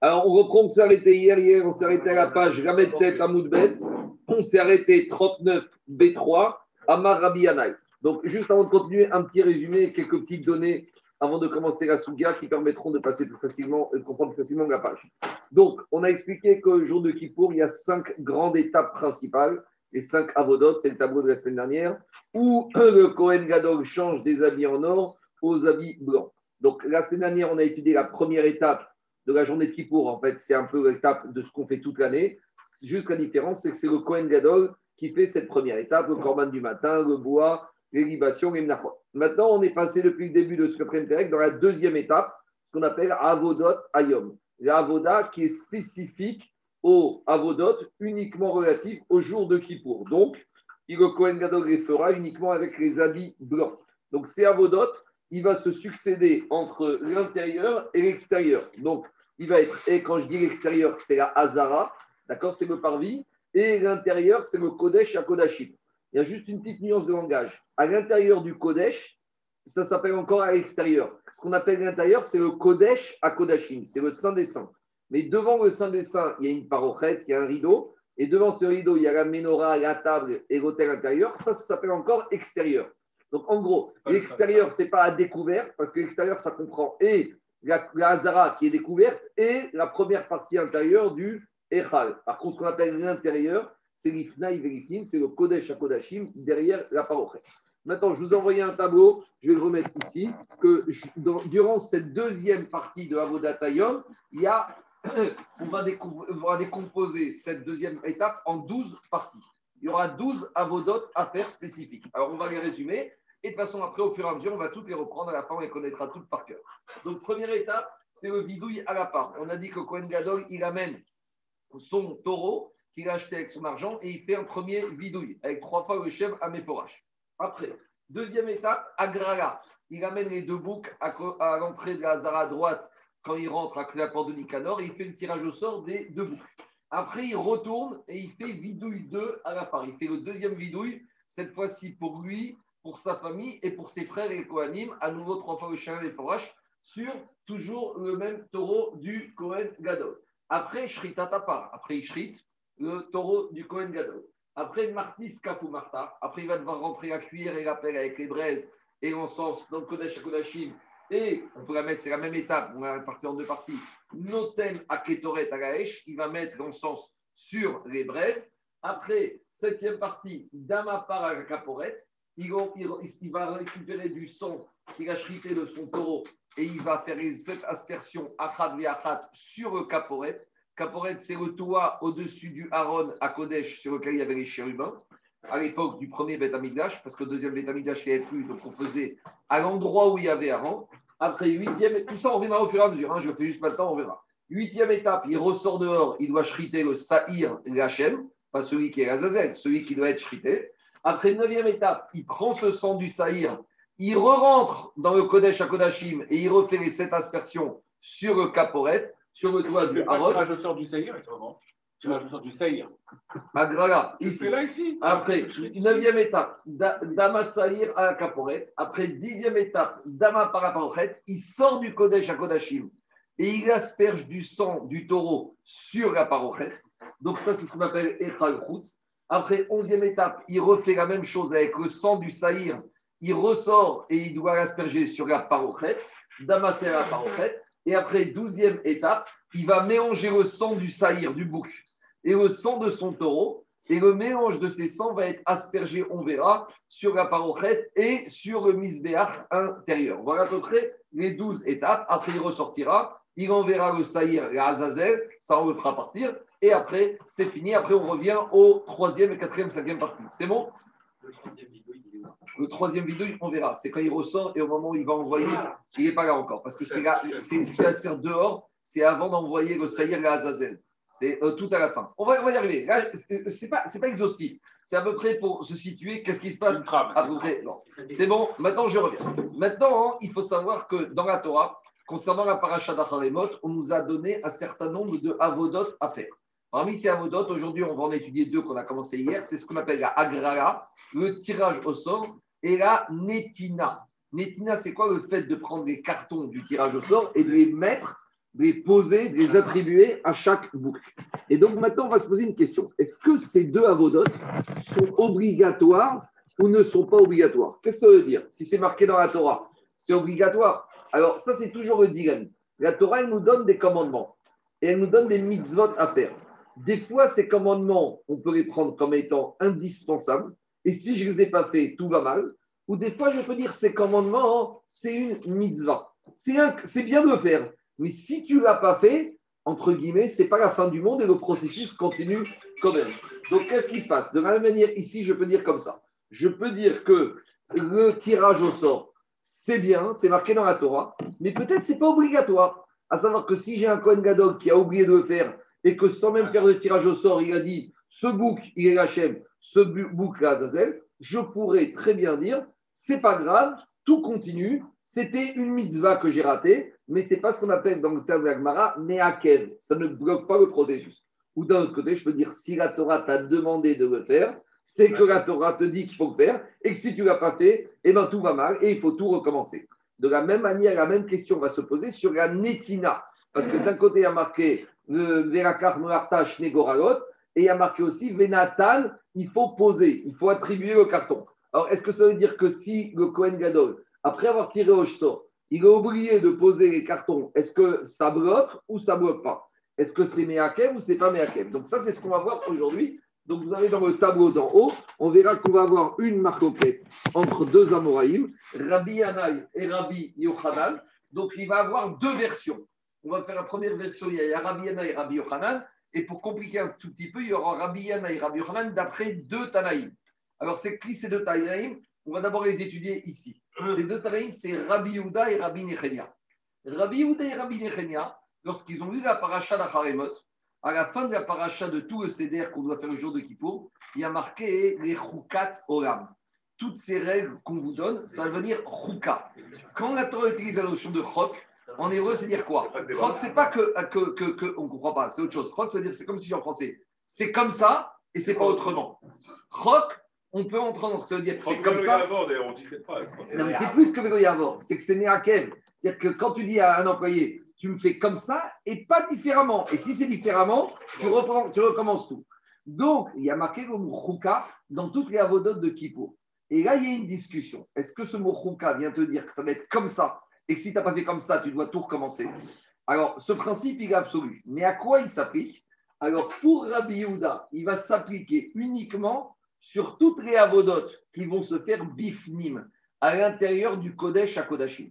Alors, on reprend, on s'est arrêté hier, hier, on s'est arrêté à la page Ramet Tête à Moudbet. On s'est arrêté 39 B3, Amar Rabbi Yanaï. Donc, juste avant de continuer, un petit résumé, quelques petites données avant de commencer la Sougia qui permettront de passer plus facilement et de comprendre plus facilement la page. Donc, on a expliqué qu'au jour de Kippour, il y a cinq grandes étapes principales. Les cinq avodotes, c'est le tableau de la semaine dernière, où le Kohen Gadol change des habits en or aux habits blancs. Donc, la semaine dernière, on a étudié la première étape de la journée de Kippour. En fait, c'est un peu l'étape de ce qu'on fait toute l'année. Juste la différence, c'est que c'est le Kohen Gadol qui fait cette première étape, le corban du matin, le bois, les libations, les Maintenant, on est passé depuis le début de ce que dans la deuxième étape, ce qu'on appelle Avodot Ayom. L'Avoda qui est spécifique au Avodot, uniquement relatif au jour de Kippour. Donc, le Kohen Gadol les fera uniquement avec les habits blancs. Donc, ces Avodot, il va se succéder entre l'intérieur et l'extérieur. Donc, il va être, et quand je dis l'extérieur, c'est la Hazara, d'accord, c'est le parvis, et l'intérieur, c'est le Kodesh à Kodashim. Il y a juste une petite nuance de langage. À l'intérieur du Kodesh, ça s'appelle encore à l'extérieur. Ce qu'on appelle l'intérieur, c'est le Kodesh à Kodashim, c'est le Saint des Saints. Mais devant le Saint des Saints, il y a une parochette, il y a un rideau, et devant ce rideau, il y a la menorah, la table et l'hôtel intérieur. Ça, ça s'appelle encore extérieur. Donc, en gros, l'extérieur, ce n'est pas à découvert, parce que l'extérieur, ça comprend et la, Hazara qui est découverte et la première partie intérieure du Echal. Par contre, ce qu'on appelle l'intérieur, c'est l'Ifnaï Velikin, c'est le Kodesh à Kodashim derrière la parochet. Maintenant, je vous envoie un tableau, je vais le remettre ici, que durant cette deuxième partie de Avodatayom, il y a, on va, on va décomposer cette deuxième étape en 12 parties. Il y aura 12 avodot à faire spécifiques. Alors, on va les résumer. Et de toute façon, après, au fur et à mesure, on va toutes les reprendre. À la fin, on les connaîtra toutes par cœur. Donc, première étape, c'est le bidouille à la part. On a dit que Cohen Gadol, il amène son taureau qu'il a acheté avec son argent et il fait un premier bidouille avec trois fois le chef à Méforache. Après, deuxième étape, Agrala. Il amène les deux boucs à, l'entrée de la Zara à droite quand il rentre à la porte de Nicanor et il fait le tirage au sort des deux boucs. Après, il retourne et il fait vidouille 2 à la part. Il fait le deuxième vidouille, cette fois-ci pour lui, pour sa famille et pour ses frères et Kohanim, à nouveau trois fois le chien et foraches, sur toujours le même taureau du Kohen Gadol. Après, Shrita Tapar. Après, il shrit le taureau du Kohen Gadol. Après, Martis Kafou Marta. Après, il va devoir rentrer à cuire et la avec les braises et l'encens dans le Kodesh Kodashim et on pourrait mettre, c'est la même étape, on va partir en deux parties. Noten à Ketoret à il va mettre l'encens sur les braises. Après, septième partie, Dama à il, va récupérer du sang qu'il a chrité de son taureau et il va faire cette aspersion Achad Achat sur le Kaporet. Kaporet, c'est le toit au-dessus du Haron à Kodesh sur lequel il y avait les chérubins à l'époque du premier Beth parce que le deuxième Beth il n'y avait plus, donc on faisait à l'endroit où il y avait avant. Après, huitième, tout ça, on verra au fur et à mesure, hein, je fais juste maintenant, on verra. Huitième étape, il ressort dehors, il doit shriter le Sahir l'Hachem, pas celui qui est Azazel, celui qui doit être shrité. Après, neuvième étape, il prend ce sang du Sahir, il re-rentre dans le Kodesh à Kodashim et il refait les sept aspersions sur le Caporet, sur le toit du Haron. Je sors du Sahir, tu vas du Saïr. Agrala, ici. là, ici? Après, neuvième étape, Dama Saïr à la Caporet. Après, dixième étape, Dama Paraparochet. Il sort du Kodesh à Kodashim et il asperge du sang du taureau sur la Parochet. Donc, ça, c'est ce qu'on appelle Echal Après, onzième étape, il refait la même chose avec le sang du Saïr. Il ressort et il doit l'asperger sur la Parochet. Dama Saïr à la Parochet. Et après, douzième étape, il va mélanger le sang du saïr, du bouc, et le sang de son taureau. Et le mélange de ces sangs va être aspergé, on verra, sur la parochette et sur le misbéach intérieur. Voilà à peu près les douze étapes. Après, il ressortira, il enverra le saïr, la Azazel, ça on le fera partir. Et après, c'est fini. Après, on revient au troisième, quatrième, cinquième partie. C'est bon? Le troisième vidéo, on verra. C'est quand il ressort et au moment où il va envoyer, il n'est pas là encore. Parce que c'est ce qui va se faire dehors, c'est avant d'envoyer le Saïr à Azazel. C'est euh, tout à la fin. On va, y arriver. Ce n'est pas, pas exhaustif. C'est à peu près pour se situer. Qu'est-ce qui se passe? C'est bon. Maintenant, je reviens. Maintenant, il faut savoir que dans la Torah, concernant la paracha d'Acharemot, on nous a donné un certain nombre de avodot à faire. Parmi ces avodot, aujourd'hui, on va en étudier deux qu'on a commencé hier. C'est ce qu'on appelle la agrara, le tirage au sort, et la netina. Netina, c'est quoi le fait de prendre les cartons du tirage au sort et de les mettre de les poser, de les attribuer à chaque boucle? Et donc maintenant, on va se poser une question. Est-ce que ces deux avodotes sont obligatoires ou ne sont pas obligatoires? Qu'est-ce que ça veut dire? Si c'est marqué dans la Torah, c'est obligatoire. Alors ça, c'est toujours le dilemme. La Torah, elle nous donne des commandements et elle nous donne des mitzvot à faire. Des fois, ces commandements, on peut les prendre comme étant indispensables. Et si je ne les ai pas faits, tout va mal. Ou des fois, je peux dire ces commandements, c'est une mitzvah. C'est bien de le faire. Mais si tu ne l'as pas fait, entre guillemets, ce n'est pas la fin du monde et le processus continue quand même. Donc, qu'est-ce qui se passe? De la même manière, ici, je peux dire comme ça. Je peux dire que le tirage au sort, c'est bien, c'est marqué dans la Torah, mais peut-être c'est pas obligatoire. À savoir que si j'ai un Kohen Gadol qui a oublié de le faire et que sans même faire de tirage au sort, il a dit ce bouc, il est Hachem, ce bouc, là, Zazel, je pourrais très bien dire c'est pas grave, tout continue, c'était une mitzvah que j'ai ratée, mais c'est pas ce qu'on appelle dans le terme d'Agmara, Meakev. Ça ne bloque pas le processus. Ou d'un autre côté, je peux dire si la Torah t'a demandé de le faire, c'est que la Torah te dit qu'il faut le faire, et que si tu ne l'as pas fait, eh ben, tout va mal et il faut tout recommencer. De la même manière, la même question va se poser sur la netina. Parce que d'un côté, il y a marqué le Verakar Noartash Negoralot, et il y a marqué aussi Venatan, il faut poser, il faut attribuer le carton. Alors, est-ce que ça veut dire que si le Kohen Gadol, après avoir tiré au sort, il a oublié de poser les cartons, est-ce que ça bloque ou ça bloque pas? Est-ce que c'est Meakev ou c'est pas Meakev? Donc, ça, c'est ce qu'on va voir aujourd'hui donc vous avez dans le tableau d'en haut, on verra qu'on va avoir une marcoquette entre deux Amoraïm, Rabbi Yanaï et Rabbi Yochanan. Donc il va avoir deux versions. On va faire la première version, il y a Rabbi Yanaï et Rabbi Yochanan. Et pour compliquer un tout petit peu, il y aura Rabbi Yanaï et Rabbi Yochanan d'après deux Tanaïm. Alors c'est qui ces deux Tanaïm? On va d'abord les étudier ici. Ces deux Tanaïm, c'est Rabbi Yehuda et Rabbi Nechemia. Rabbi Yehuda et Rabbi Nechemia, lorsqu'ils ont lu la paracha d'Acharemot, à la fin de la paracha de tout le CDR qu'on doit faire le jour de Kippour, il y a marqué les Choukat Olam. Toutes ces règles qu'on vous donne, ça veut dire Chouka. Quand la Torah utilise la notion de Chok, en hébreu, c'est dire quoi Chok, c'est pas que, que, que, que on ne comprend pas, c'est autre chose. Chok, c'est dire, c'est comme si en français, c'est comme ça et c'est pas autrement. Chok, on peut entendre, ça veut dire que c'est comme ça. Non, mais c'est plus que Yavor, c'est que c'est Meakev. C'est-à-dire que quand tu dis à un employé, tu me fais comme ça et pas différemment. Et si c'est différemment, tu, tu recommences tout. Donc, il y a marqué le mot chouka dans toutes les avodotes de Kippour. Et là, il y a une discussion. Est-ce que ce mot chouka vient te dire que ça va être comme ça et si tu n'as pas fait comme ça, tu dois tout recommencer Alors, ce principe, il est absolu. Mais à quoi il s'applique? Alors, pour Rabbi Yehuda, il va s'appliquer uniquement sur toutes les avodotes qui vont se faire bifnim à l'intérieur du Kodesh à Kodashim.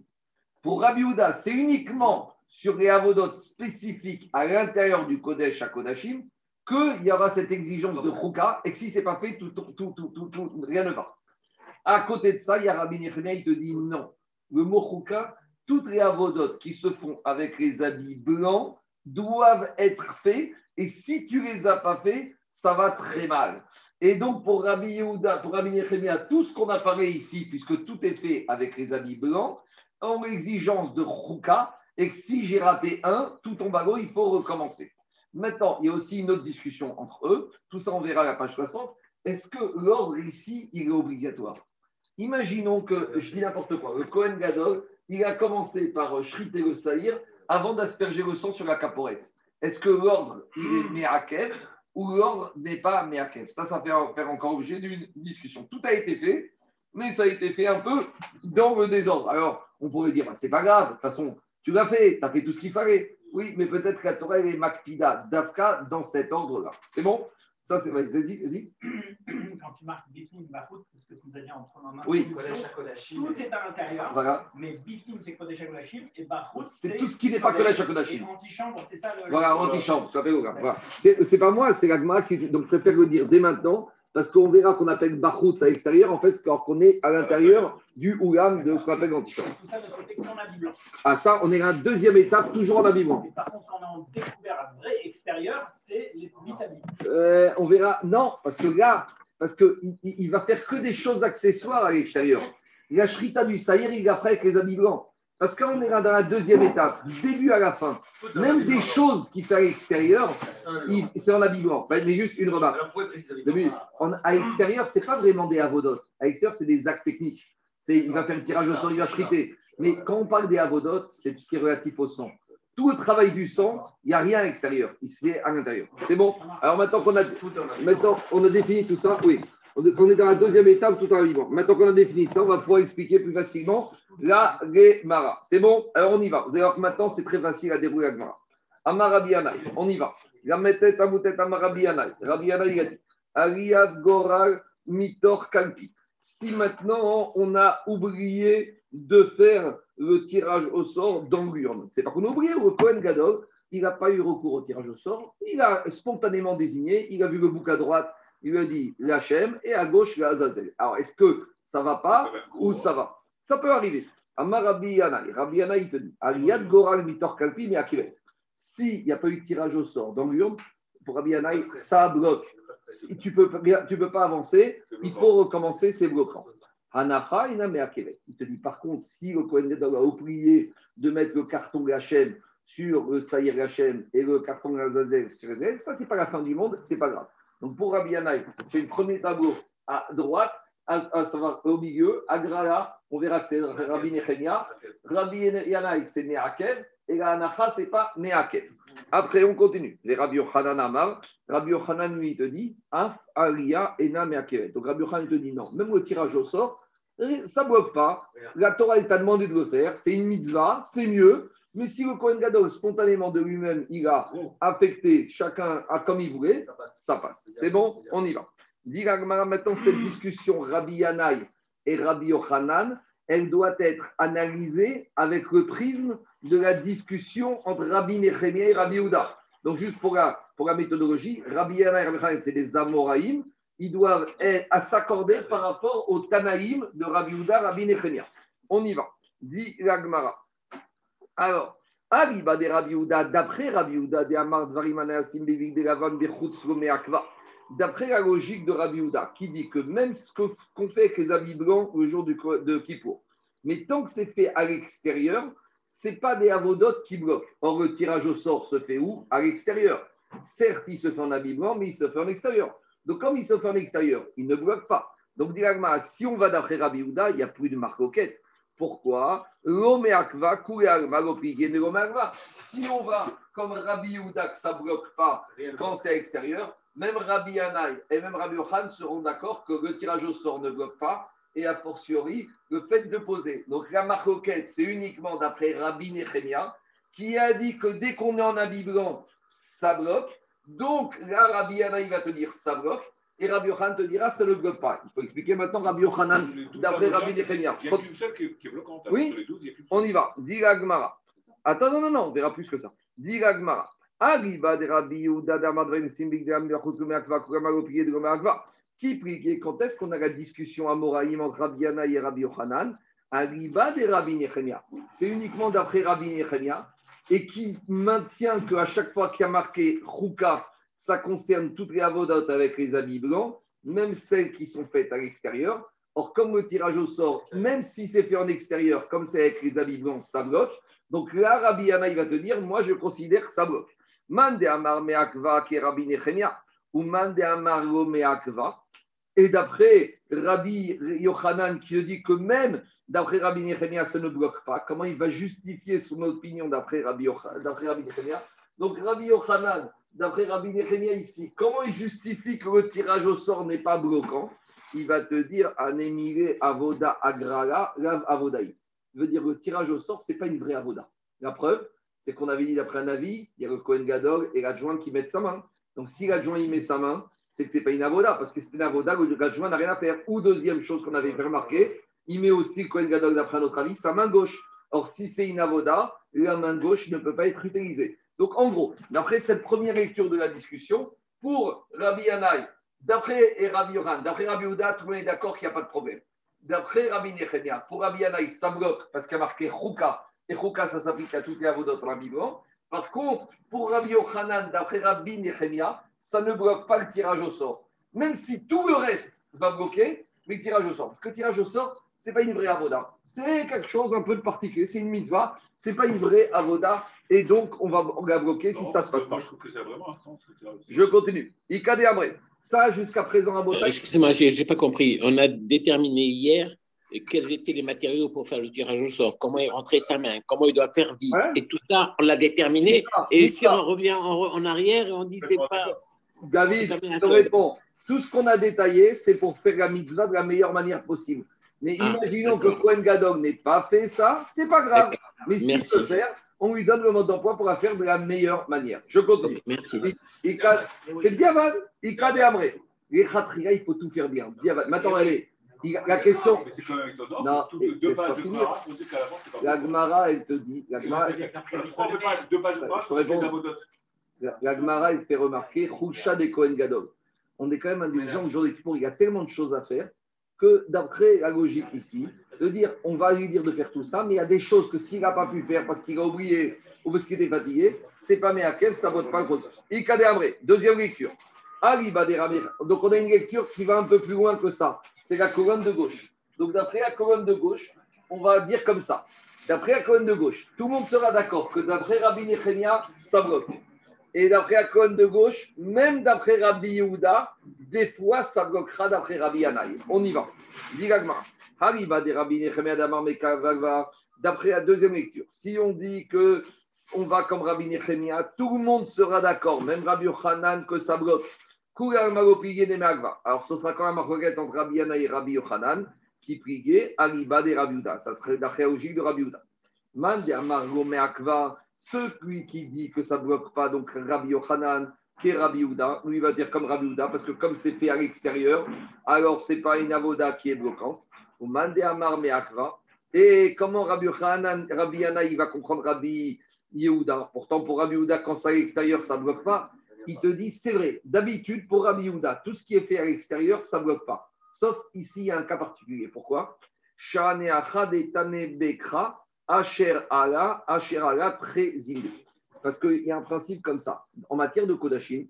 Pour Rabbi Yehuda, c'est uniquement sur les avodotes spécifiques à l'intérieur du Kodesh à Kodashim qu'il y aura cette exigence de Chouka et si ce n'est pas fait, tout, tout, tout, rien ne va. À côté de ça, il y a Rabbi Nechemia, il te dit non. Le mot Chouka, toutes les avodotes qui se font avec les habits blancs doivent être faits et si tu les as pas faits, ça va très mal. Et donc, pour Rabbi Yehuda, pour Rabbi Nechemia, tout ce qu'on a parlé ici, puisque tout est fait avec les habits blancs, ont l'exigence de Chouka, et que si j'ai raté un, tout à l'eau, il faut recommencer. Maintenant, il y a aussi une autre discussion entre eux. Tout ça, on verra à la page 60. Est-ce que l'ordre ici, il est obligatoire? Imaginons que, je dis n'importe quoi, le Cohen Gadol, il a commencé par shriter le saïr avant d'asperger le sang sur la caporette. Est-ce que l'ordre, il est Meakev ou l'ordre n'est pas Meakev? Ça, ça fait encore objet d'une discussion. Tout a été fait, mais ça a été fait un peu dans le désordre. Alors, on pourrait dire, bah, c'est pas grave, de toute façon, tu l'as fait, tu as fait tout ce qu'il fallait. Oui, mais peut-être que la Torah Makpida, Dafka, dans cet ordre-là. C'est bon? Ça, c'est vrai. Vas-y. Quand tu marques Bifim, Bachout, c'est ce que tu nous as dit entre mains. Oui. Tout est à l'intérieur. Voilà. Mais Bifim, c'est Kodesh Kodashim. Et Bachout, c'est tout ce qui n'est pas Kodesh Kodashim. Et antichambre, c'est ça le. Voilà, antichambre, ça fait voilà. C'est pas moi, c'est l'agma qui. Donc, je préfère le dire dès maintenant parce qu'on verra qu'on appelle Bachoutz à l'extérieur, en fait, c'est qu'on est à l'intérieur du Oulam de ce qu'on appelle l'antichambre. Ah, ça, on est à la deuxième étape, toujours en habit blanc. par contre, quand on a découvert un vrai extérieur, c'est les. Euh, on verra, non, parce que là, parce qu'il il va faire que des choses accessoires à l'extérieur. Il a Shrita du Saïr, il a fait avec les habits blancs. Parce qu'on est dans la deuxième étape, du début à la fin, même des choses qu'il fait à l'extérieur, c'est en habillement. Mais juste une remarque. À l'extérieur, ce n'est pas vraiment des avodotes. À l'extérieur, c'est des actes techniques. Il va faire le tirage au sang, il va chriter. Mais quand on parle des avodotes, c'est tout ce qui est relatif au sang. Tout le travail du sang, il n'y a rien à l'extérieur, il se fait à l'intérieur. C'est bon? Alors maintenant qu'on a, maintenant, on a défini tout ça, oui. On est dans la deuxième étape tout en vivant. Maintenant qu'on a défini ça, on va pouvoir expliquer plus facilement la Gemara. C'est bon? Alors on y va. Vous allez voir que maintenant, c'est très facile à dérouler la Gemara. Amarabi on y va. Gametet Amutet Amarabi Anai. Rabbi il a dit Ariad Goral Mitor Kalpi. Si maintenant on a oublié de faire le tirage au sort dans l'urne, c'est pas qu'on a oublié, ou le Cohen Gadol, il n'a pas eu recours au tirage au sort, il a spontanément désigné, il a vu le bouc à droite, il lui a dit l'Hachem et à gauche l'Azazel. Alors, est-ce que ça va pas ou ça va? Ça peut arriver. Amar Rabbi Yana, Rabbi Yana, il te dit Aliyad Goral Mitor Kalpi, mais Akivet. S'il n'y a pas eu de tirage au sort dans l'urne, pour Rabbi Yana, ça bloque. Si tu ne peux, tu peux pas avancer, il faut recommencer, c'est bloquant. Hanafa, il te dit par contre, si le Kohen a oublié de mettre le carton Hachem sur le Saïr Hachem et le carton Azazel sur Azazel, ça, c'est pas la fin du monde, c'est pas grave. Donc pour Rabbi Yanaï, c'est le premier tableau à droite, à, au milieu, à Grala, on verra que c'est Rabbi Nechemia. Rabbi Yanaï, c'est Meakev, et la Anacha, c'est pas Meakev. Après, on continue. Les Rabbi Yochanan Amar, Rabbi Yochanan lui te dit, Af Aria Ena Meakev. Donc Rabbi Yochanan te dit non, même le tirage au sort, ça ne bloque pas. La Torah, t'a demandé de le faire, c'est une mitzvah, c'est mieux. Mais si le Kohen Gadol, spontanément de lui-même, il a affecté chacun à comme il voulait, ça passe. C'est bon On y va. Dis maintenant, cette discussion Rabbi Yanaï et Rabbi Yochanan, elle doit être analysée avec le prisme de la discussion entre Rabbi Nechemia et Rabbi Ouda. Donc, juste pour la, pour la méthodologie, Rabbi Yanaï et Rabbi Yochanan, c'est des Amoraïm. Ils doivent à s'accorder par rapport au Tanaïm de Rabbi Ouda, Rabbi Nechemia. On y va. Dit l'Agmara. Alors, d'après Rabbi Houda, d'après la logique de Rabbi Houda, qui dit que même ce qu'on fait avec les habits blancs le jour de Kippour, mais tant que c'est fait à l'extérieur, ce n'est pas des avodotes qui bloquent. Or, le tirage au sort se fait où? À l'extérieur. Certes, il se fait en habit blanc, mais il se fait en extérieur. Donc, comme il se fait en extérieur, il ne bloque pas. Donc, si on va d'après Rabbi Houda, il n'y a plus de marcoquette. Pourquoi Si on va comme Rabbi Yehuda, que ça ne bloque pas quand c'est à l'extérieur, même Rabbi Yanaï et même Rabbi Yohan seront d'accord que le tirage au sort ne bloque pas, et a fortiori le fait de poser. Donc la marcoquette, c'est uniquement d'après Rabbi Nechemia, qui a dit que dès qu'on est en habit blanc, ça bloque. Donc là, Rabbi Yanaï va te dire ça bloque. Et Rabbi Yochanan te dira, ça ne bloque pas. Il faut expliquer maintenant Rabbi Yochanan d'après Rabbi Nechemia. Il a seule qui est bloquante. Oui, sur les 12, il y a on y va. Dis Gmara. Attends, non, non, non, on verra plus que ça. Dis Gmara. Arriba de Rabbi Yehuda d'Amadren Simbik de Ambiachut Gomeakva, Kuramalopié de Gomeakva. Qui prie Quand est-ce qu'on a la discussion à Moraïm entre Rabbi Yana et Rabbi Yochanan? Arriba de Rabbi Nechemia. C'est uniquement d'après Rabbi Nechemia et qui maintient qu'à chaque fois qu'il y a marqué Chouka, ça concerne toutes les avodotes avec les habits blancs, même celles qui sont faites à l'extérieur. Or, comme le tirage au sort, même si c'est fait en extérieur, comme c'est avec les habits blancs, ça bloque. Donc là, Rabbi Yana, il va te dire, moi, je considère que ça bloque. Mande Amar Meakva, qui Rabbi Nechemia, ou Mande Amar Meakva. Et d'après Rabbi Yochanan, qui dit que même d'après Rabbi Nechemia, ça ne bloque pas, comment il va justifier son opinion d'après Rabbi, Rabbi Nechemia? Donc Rabbi Yochanan, d'après Rabbi Nechemia ici, comment il justifie que le tirage au sort n'est pas bloquant? Il va te dire Anemile Avoda Agrala, Lav Avodaï. Il veut dire que le tirage au sort, ce n'est pas une vraie Avoda. La preuve, c'est qu'on avait dit d'après un avis, il y a le Kohen Gadol et l'adjoint qui mettent sa main. Donc si l'adjoint y met sa main, c'est que ce n'est pas une avoda, parce que c'est une avoda l'adjoint n'a rien à faire. Ou deuxième chose qu'on avait remarqué, il met aussi le Kohen Gadol, d'après notre avis, sa main gauche. Or, si c'est une avoda, la main gauche ne peut pas être utilisée. Donc, en gros, d'après cette première lecture de la discussion, pour Rabbi Yanaï, d'après Rabbi Yoran, d'après Rabbi Ouda, tout le monde est d'accord qu'il n'y a pas de problème. D'après Rabbi Nechemia, pour Rabbi Yanaï, ça bloque parce qu'il y a marqué Chouka, et Chouka, ça s'applique à toutes les avodotes en Rabbi Par contre, pour Rabbi Yochanan, d'après Rabbi Nechemia, ça ne bloque pas le tirage au sort. Même si tout le reste va bloquer, mais le tirage au sort. Parce que le tirage au sort, ce n'est pas une vraie avoda. C'est quelque chose un peu de particulier. C'est une mitzvah. Ce n'est pas une vraie avoda. Et donc, on va la bloquer si ça se passe pas. Je trouve que ça a vraiment un sens. Je continue. Ikade Amré. Ça, jusqu'à présent, à Excusez-moi, je n'ai pas compris. On a déterminé hier quels étaient les matériaux pour faire le tirage au sort, comment il rentrait sa main, comment il doit faire vie? Ouais. Et tout ça, on l'a déterminé. C'est ça, Et c'est si ça. on revient en, en arrière et on dit c'est pas. David, C'est je te réponds. Tout ce qu'on a détaillé, c'est pour faire la mitzvah de la meilleure manière possible. Mais Ah, imaginons que. Cohen Gadol n'ait pas fait ça, c'est pas grave. Mais s'il peut faire, on lui donne le mode d'emploi pour la faire de la meilleure manière. Je continue. Merci. C'est le diavad, il cadre Amré. Les khatria, il faut tout faire bien. Maintenant, elle est. il- La question, Mais c'est quand même étonnant. Non, et- deux pages de finir. Gemara, on dit qu'à l'avance, c'est pas la. Gemara, elle te dit. La Gemara, Trois pages, deux pages de. La, Gemara, elle fait remarquer Khoucha des Kohen Gadol. On est quand même jour des Kippour, il y a tellement de choses à faire que d'après la logique ici, de dire on va lui dire de faire tout ça, mais il y a des choses que s'il n'a pas pu faire parce qu'il a oublié ou parce qu'il était fatigué, c'est pas Meakev, ça ne vote pas le processus. Deuxième lecture. Donc on a une lecture qui va un peu plus loin que ça. C'est la colonne de gauche. Donc d'après la colonne de gauche, on va dire comme ça. D'après la colonne de gauche, tout le monde sera d'accord que d'après Rabbi Nechemia, ça bloque. Et d'après la colonne de gauche, même d'après Rabbi Yehuda, des fois ça bloquera d'après Rabbi Yanaï. On y va. Des Rabbi. D'après la deuxième lecture, si on dit que on va comme Rabbi Nechemia, tout le monde sera d'accord, même Rabbi Yochanan, que ça bloque. Alors ce sera quand même un requête entre Rabbi Yanaï et Rabbi Yochanan qui priait des Rabbi Yehuda. Ça serait d'après la logique de Rabbi Yehuda. Mande Amar Gomeakva, celui qui dit que ça ne bloque pas, donc Rabbi Yochanan, qui est Rabbi Yehuda, lui va dire comme Rabbi Yehuda, parce que comme c'est fait à l'extérieur, alors ce n'est pas une avoda qui est bloquante. Ou Mande Amar Meakva. Et comment Rabbi Yochanan, Rabbi Yana, il va comprendre Rabbi Yehuda? Pourtant, pour Rabbi Yehuda, quand c'est à l'extérieur, ça ne bloque pas. Il te dit, c'est vrai, d'habitude, pour Rabbi Yehuda, tout ce qui est fait à l'extérieur, ça ne bloque pas. Sauf ici, il y a un cas particulier. Pourquoi? Tane Bekra, Asher ala, Asher très zimbe. Parce qu'il y a un principe comme ça. En matière de Kodashim,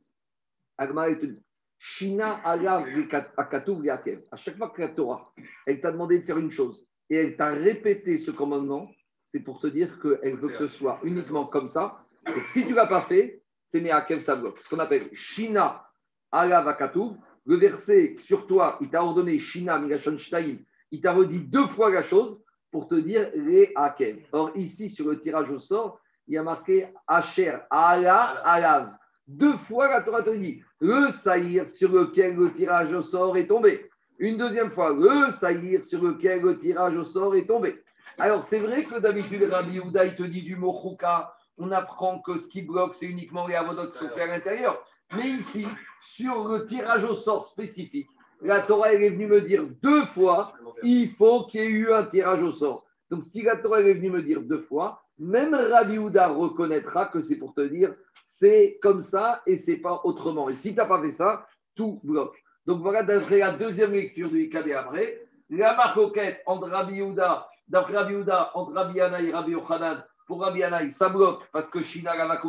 Agma, dit Shina yakev. À chaque fois que la Torah, elle t'a demandé de faire une chose et elle t'a répété ce commandement, c'est pour te dire qu'elle veut que ce soit uniquement comme ça. Et si tu ne l'as pas fait, c'est Meakev, bloque. Ce qu'on appelle Shina ala vakatuv. Le verset sur toi, il t'a ordonné Shina Migashon Shtaim. Il t'a redit deux fois la chose pour te dire les Akev. Or, ici, sur le tirage au sort, il y a marqué Asher, Ala, Alav. Deux fois, la Torah te dit le saïr sur lequel le tirage au sort est tombé. Une deuxième fois, le saïr sur lequel le tirage au sort est tombé. Alors, c'est vrai que d'habitude, Rabbi Houda, te dit du mot chouka, on apprend que ce qui bloque, c'est uniquement les avodotes qui sont faits à l'intérieur. Mais ici, sur le tirage au sort spécifique, la Torah elle est venue me dire deux fois il faut qu'il y ait eu un tirage au sort. Donc, si la Torah elle est venue me dire deux fois, même Rabbi Houda reconnaîtra que c'est pour te dire c'est comme ça et c'est pas autrement. Et si tu n'as pas fait ça, tout bloque. Donc, voilà, d'après la deuxième lecture du Ikadé après, la marcoquette entre Rabbi Houda, d'après Rabbi Houda, entre Rabbi Yana et Rabbi Yochanan, pour Rabbi Yana, ça bloque parce que Shina la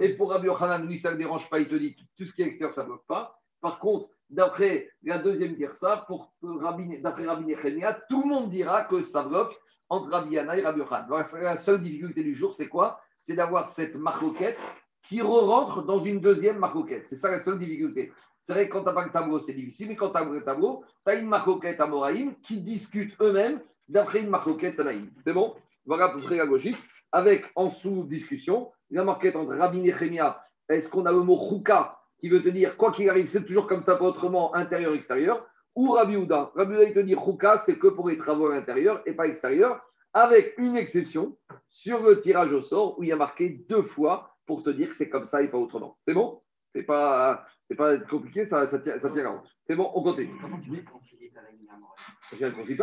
et pour Rabbi Yochanan, lui, ça ne dérange pas, il te dit tout ce qui est extérieur, ça ne bloque pas. Par contre, d'après la deuxième ça, pour d'après Rabbi Nechemia, tout le monde dira que ça bloque entre Rabbi Yana et Rabbi. Voilà, la seule difficulté du jour, c'est quoi? C'est d'avoir cette marcoquette qui re-rentre dans une deuxième marcoquette. C'est ça la seule difficulté. C'est vrai que quand tu n'as pas le tableau, c'est difficile, mais quand tu as le tableau, tu as une marcoquette à Moraïm qui discutent eux-mêmes d'après une marcoquette à Naïm. C'est bon? Voilà peu près la logique. Avec en sous-discussion, la marquette entre Rabbi Nechemia, est-ce qu'on a le mot chouka qui veut te dire, quoi qu'il arrive, c'est toujours comme ça, pas autrement, intérieur-extérieur, ou Rabbi Houda. Rabbi Houda, il te dit, chouka, c'est que pour les travaux à l'intérieur et pas extérieur, avec une exception sur le tirage au sort où il y a marqué deux fois pour te dire que c'est comme ça et pas autrement. C'est bon? C'est pas, c'est pas compliqué, ça, ça tient, ça tient la route. C'est bon, on continue. J'ai un concept.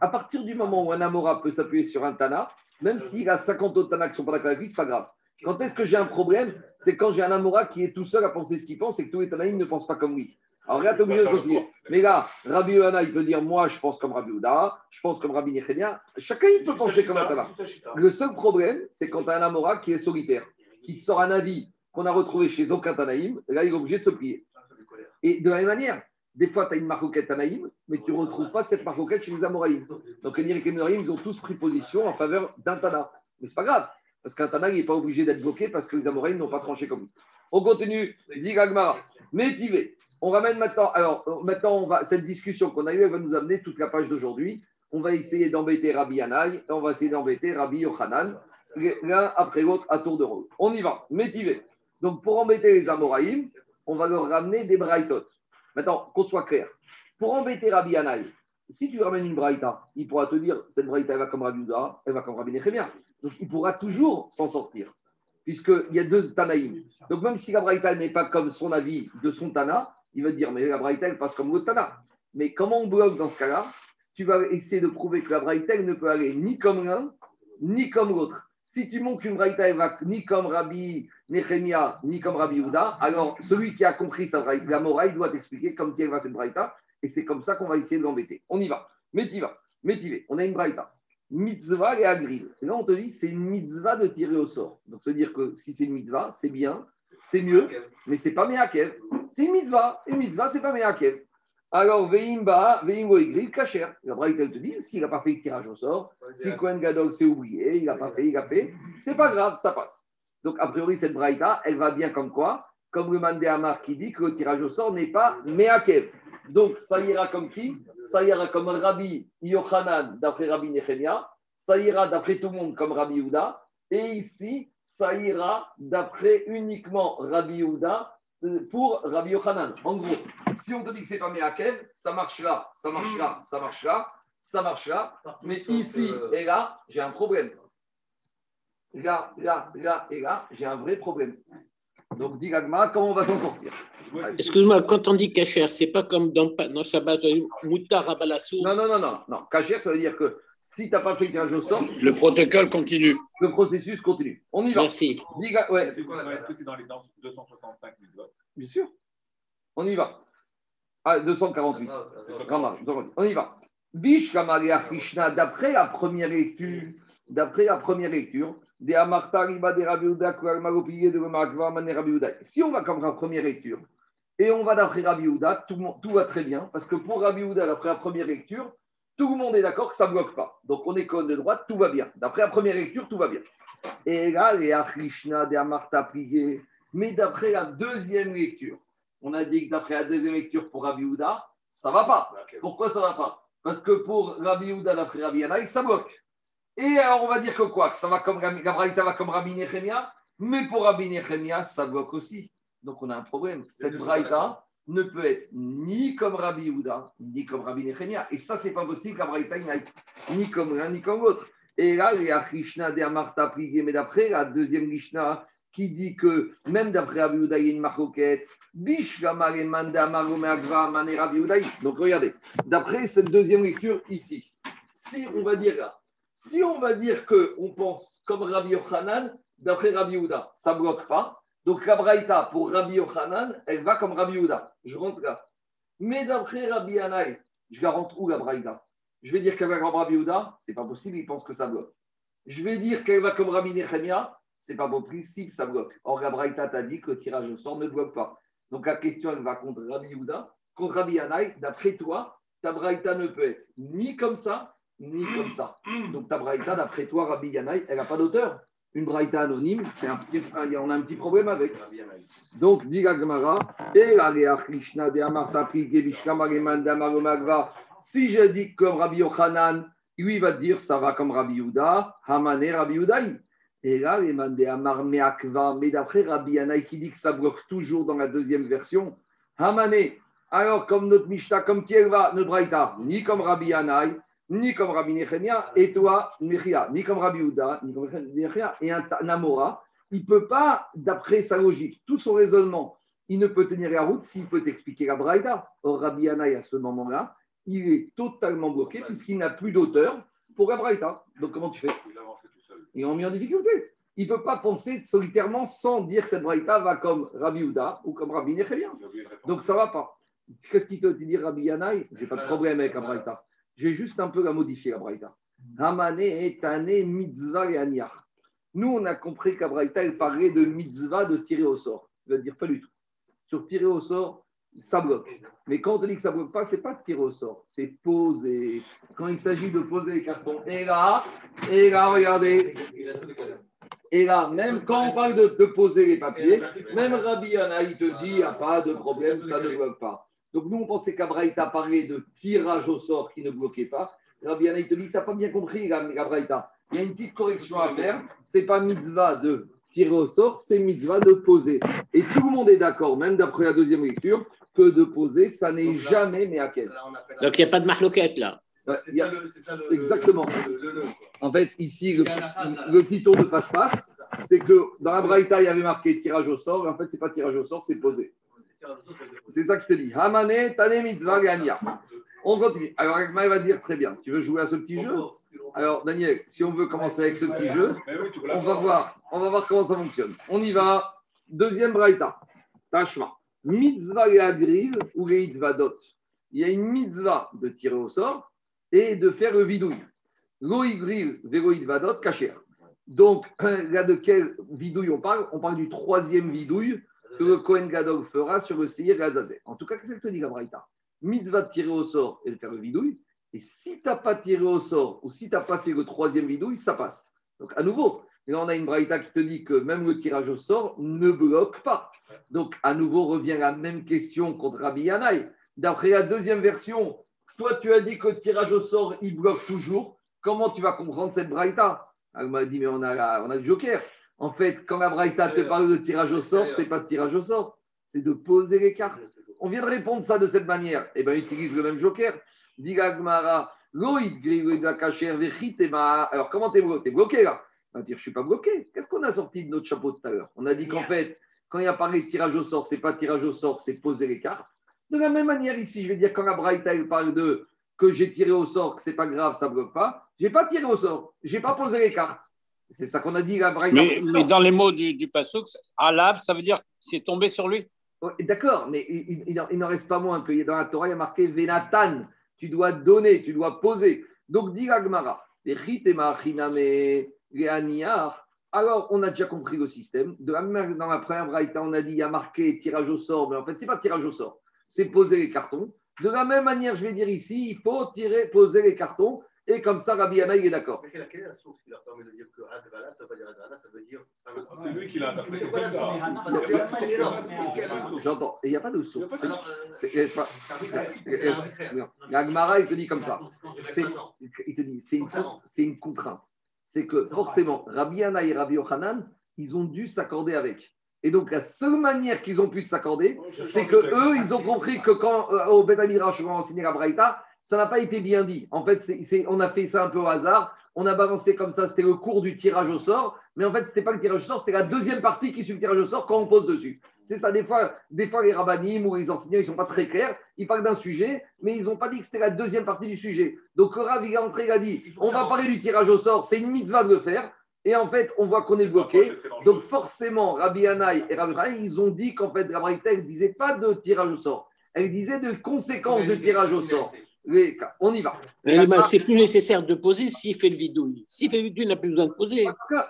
À partir du moment où un Amora peut s'appuyer sur un Tana, même s'il a 50 autres Tana qui ne sont pas d'accord avec lui, ce n'est pas grave. Quand est-ce que j'ai un problème C'est quand j'ai un Amora qui est tout seul à penser ce qu'il pense et que tous les Tanaïm ne pensent pas comme lui. Alors là, tu obligé de considérer. Mais là, Rabbi Yohana, il peut dire Moi, je pense comme Rabbi Ouda, je pense comme Rabbi Nechemia. Chacun, il peut penser comme un Tana. Le seul problème, c'est quand tu as un Amora qui est solitaire, qui te sort un avis qu'on a retrouvé chez aucun Tanaïm, là, il est obligé de se plier. Et de la même manière, des fois, tu as une marcoquette Tanaïm, mais tu ne retrouves pas cette marcoquette chez les Amoraïm. Donc, les Nirik et Moraïm, ils ont tous pris position en faveur d'un Tana. Mais ce n'est pas grave, parce qu'un Tana, n'est pas obligé d'être bloqué parce que les Amoraïm n'ont pas tranché comme lui. On continue. Dit Gagmara. Métivé. On ramène maintenant. Alors, maintenant, on va, cette discussion qu'on a eue, elle va nous amener toute la page d'aujourd'hui. On va essayer d'embêter Rabbi Yanaï et on va essayer d'embêter Rabbi Yochanan, l'un après l'autre à tour de rôle. On y va. Métivé. Donc, pour embêter les Amoraïm, on va leur ramener des Braïtot. Maintenant, qu'on soit clair. Pour embêter Rabbi Yanaï, si tu ramènes une Braïta, il pourra te dire cette Braïta, elle va comme Rabbi Yuda, elle va comme Rabbi Nechemia. Donc, il pourra toujours s'en sortir, puisqu'il y a deux Tanaïm. Donc, même si la Braïta n'est pas comme son avis de son Tana, il va dire, mais la Braïta, elle passe comme l'autre Tana. Mais comment on bloque dans ce cas-là Tu vas essayer de prouver que la Braïta, ne peut aller ni comme l'un, ni comme l'autre? Si tu montres qu'une Braïta, elle va ni comme Rabbi Nechemia, ni comme Rabbi Yehuda, alors celui qui a compris sa Braïta, la Mora, doit t'expliquer comme qui va cette Braïta, et c'est comme ça qu'on va essayer de l'embêter. On y va. Métiva, métivé. On a une Braïta. Mitzvah et Agril. Et là, on te dit, c'est une mitzvah de tirer au sort. Donc, ça veut dire que si c'est une mitzvah, c'est bien, c'est mieux, mais c'est pas Meakev. C'est une mitzvah. Une mitzvah, c'est pas Meakev. Alors, Veimba, Veimbo Agril, Kacher. La Braïta, elle te dit, s'il n'a pas fait le tirage au sort, si Cohen Gadol s'est oublié, il n'a pas fait, il a fait, c'est pas grave, ça passe. Donc, a priori, cette Braïta, elle va bien comme quoi? Comme le Mandé Amar qui dit que le tirage au sort n'est pas Meakev. Donc, ça ira comme qui? Ça ira comme Rabbi Yochanan, d'après Rabbi Nechemia. Ça ira d'après tout le monde comme Rabbi Yehuda. Et ici, ça ira d'après uniquement Rabbi Yehuda euh, pour Rabbi Yochanan. En gros, si on te dit que c'est pas Meakev, ça marchera, ça marchera, ça marchera, ça marchera. Mais ici et là, j'ai un problème. Là, là, là et là, j'ai un vrai problème. Donc, dit Gagma, comment on va s'en sortir? Excuse-moi, quand on dit kasher, c'est pas comme dans, dans Shabbat, Moutar Abalassou. Non, non, non, non. non. Kacher, ça veut dire que si tu n'as pas fait le tirage au sort, Le protocole continue. le processus continue. On y va. Merci. Ouais, Est-ce que c'est dans les dans 265 000 votes? Bien sûr. On y va. Ah, 248. Grand marge, 248. On y va. Bish Krishna, d'après la première lecture, d'après la première lecture, Si on va comme la première lecture et on va d'après Rabbi Yehuda, tout, va très bien, parce que pour Rabbi Yehuda, d'après la première lecture, tout le monde est d'accord que ça ne bloque pas. Donc on est de droite, tout va bien. D'après la première lecture, tout va bien. Et là, les Krishna, des Amarta mais d'après la deuxième lecture, on a dit que d'après la deuxième lecture pour Rabbi Yehuda, ça ne va pas. Pourquoi ça ne va pas? Parce que pour Rabbi Yehuda, d'après Rabbi Yanaï, ça bloque. Et alors, on va dire que quoi? Ça va comme Rabbi- la Braïta va comme Rabbi Nechemia, mais pour Rabbi Nechemia, ça bloque aussi. Donc, on a un problème. Cette Braïta ne peut être ni comme Rabbi Yehuda, ni comme Rabbi Nechemia. Et ça, c'est pas possible la Braïta il n'aille ni comme l'un, ni comme l'autre. Et là, il y a Krishna de Amarta Prigé, mais d'après la deuxième Krishna qui dit que même d'après Rabbi Yehuda, il y a une marcoquette. Donc, regardez, d'après cette deuxième lecture ici, si on va dire là, si on va dire qu'on pense comme Rabbi Yochanan, d'après Rabbi Yehuda, ça ne bloque pas. Donc la Braïta pour Rabbi Yochanan, elle va comme Rabbi Yehuda. Je rentre là. Mais d'après Rabbi Yanaï, je la rentre où la Braïta? Je vais dire qu'elle va comme Rabbi Yehuda, c'est pas possible, il pense que ça bloque. Je vais dire qu'elle va comme Rabbi Nechemia, c'est pas possible, ça bloque. Or la Braïta t'a dit que le tirage au sort ne bloque pas. Donc la question, elle va contre Rabbi Yehuda, contre Rabbi Yanaï. D'après toi, ta Braïta ne peut être ni comme ça, ni comme ça. Donc ta braïta, d'après toi, Rabbi Yanaï, elle n'a pas d'auteur? Une braïta anonyme, c'est un petit, on a un petit problème avec. Donc, dit Gemara, et Krishna de Amarta si je dis comme Rabbi Yochanan, lui il va dire ça va comme Rabbi Yuda, Hamane Rabbi Yudaï. Et là, les mandé Amar Meakva, mais d'après Rabbi Yanaï qui dit que ça bloque toujours dans la deuxième version, Hamane, alors comme notre Mishnah, comme qui elle va, notre braïta, ni comme Rabbi Yanaï, ni comme Rabbi Nechemia, et toi, Mechia, ni comme Rabbi Uda, ni comme Nechemia, et un Namora, il ne peut pas, d'après sa logique, tout son raisonnement, il ne peut tenir la route s'il peut t'expliquer la Braïda. Or, Rabbi Yanaï, à ce moment-là, il est totalement bloqué puisqu'il n'a plus d'auteur pour la Braïda. Donc, comment tu fais? Il avance tout seul. Ils ont mis en difficulté. Il ne peut pas penser solitairement sans dire que cette Braïta va comme Rabbi Uda ou comme Rabbi Nechemia. Donc, ça ne va pas. Qu'est-ce qu'il te dit, Rabbi Yanaï J'ai pas de problème avec la J'ai juste un peu la modifier, la Braïta. Hamane etane mitzvah et. Nous, on a compris qu'à Braïta, elle parlait de mitzvah de tirer au sort. Il va dire pas du tout. Sur tirer au sort, ça bloque. Mais quand on te dit que ça bloque pas, c'est pas de tirer au sort, c'est poser. Quand il s'agit de poser les cartons, et là, et là, regardez, Et là, même quand on parle de, de poser les papiers, même Rabbi Yana, il te dit, il n'y a pas de problème, ça ne bloque pas. Donc nous, on pensait qu'Abraïta parlait de tirage au sort qui ne bloquait pas. Rabbi Yana, il te dit, tu n'as pas bien compris, Abraïta. Il y a une petite correction à faire. Ce n'est pas mitzvah de tirer au sort, c'est mitzvah de poser. Et tout le monde est d'accord, même d'après la deuxième lecture, que de poser, ça n'est jamais mais à quel. Donc, il n'y a pas de marloquette là. Il y a- Exactement. En fait, ici, le, le petit tour de passe-passe, c'est que dans la Braïta, il y avait marqué tirage au sort, et en fait, ce n'est pas tirage au sort, c'est posé. C'est ça que je te dis. Hamane, Tane, Mitzvah. On continue. Alors, Agma va dire très bien. Tu veux jouer à ce petit jeu Alors, Daniel, si on veut commencer avec ce petit jeu, on va voir, on va voir comment ça fonctionne. On y va. Deuxième braïta. Tashma. Mitzvah agril ou les itvadot. Il y a une mitzvah de tirer au sort et de faire le vidouille. Loïgril, vélo itvadot, kacher. Donc, là, de quel vidouille on parle? On parle du troisième vidouille que le Kohen Gadol fera sur le Seir et. En tout cas, qu'est-ce que te dit la braïta Mitzvah de tirer au sort et de faire le vidouille. Et si tu n'as pas tiré au sort ou si tu n'as pas fait le troisième vidouille, ça passe. Donc, à nouveau, Là, on a une braïta qui te dit que même le tirage au sort ne bloque pas. Donc, à nouveau, revient la même question contre Rabbi Yanaï. D'après la deuxième version, toi, tu as dit que le tirage au sort, il bloque toujours. Comment tu vas comprendre cette braïta? Elle m'a dit, mais on a, la- on a le joker. En fait, quand la braïta te parle de tirage au sort, c'est pas de tirage au sort, c'est de poser les cartes. On vient de répondre ça de cette manière. Eh bien, utilise le même joker. Alors, comment t'es bloqué T'es bloqué là? On va dire, je ne suis pas bloqué. Qu'est-ce qu'on a sorti de notre chapeau tout à l'heure? On a dit qu'en fait, quand il y a parlé de tirage au sort, c'est pas tirage au sort, c'est poser les cartes. De la même manière ici, je vais dire, quand la Braïta elle parle de que j'ai tiré au sort, que c'est pas grave, ça bloque pas, j'ai pas tiré au sort, j'ai pas posé les cartes. C'est ça qu'on a dit, la. Mais, mais dans les mots du, du Passouk, Alav, ça veut dire c'est tombé sur lui. Ouais, D'accord, mais il, il- n'en- reste pas moins que dans la Torah, il y a marqué Venatan. Tu dois donner, tu dois poser. Donc, dit Agmara, alors on a déjà compris le système. De la même dans la première braïta, on a dit il y a marqué tirage au sort, mais en fait, ce n'est pas tirage au sort, c'est poser les cartons. De la même manière, je vais dire ici, il faut tirer, poser les cartons, et comme ça, Rabbi Yana, il est d'accord. Mais quelle est la source qui leur permet de dire que Advala, ça veut pas dire Advala, ça veut dire. C'est lui qui l'a interprété C'est quoi la ça. source J'entends. Et il n'y a pas de source. Gemara, il te dit comme ça. la conséquence de C'est- 25 ans. il te dit, c'est une, contrainte. C'est que forcément, Rabbi Anna et Rabbi Yochanan, ils ont dû s'accorder avec. Et donc, la seule manière qu'ils ont pu s'accorder, c'est que eux, ils ont compris que quand euh, au Beth Midrash, on a enseigné la Braïta, ça n'a pas été bien dit. En fait, on a fait ça un peu au hasard. On a balancé comme ça, c'était le cours du tirage au sort. Mais en fait, ce n'était pas le tirage au sort, c'était la deuxième partie qui suit le tirage au sort quand on pose dessus. C'est ça, des fois, des fois les rabbinim ou les enseignants, ils ne sont pas très clairs. Ils parlent d'un sujet, mais ils n'ont pas dit que c'était la deuxième partie du sujet. Donc, le Rav, il est entré, il a dit on va parler du tirage au sort, c'est une mitzvah de le faire. Et en fait, on voit qu'on est bloqué. Donc forcément, Rabbi Anaï et Rabbi Anaï, ils ont dit qu'en fait, la ne disait pas de tirage au sort. Elle disait de conséquences de tirage au sort. Les cas. On y va. Mais ben, c'est plus nécessaire de poser s'il fait le vidouille. S'il fait le vidouille, il n'a plus besoin de poser.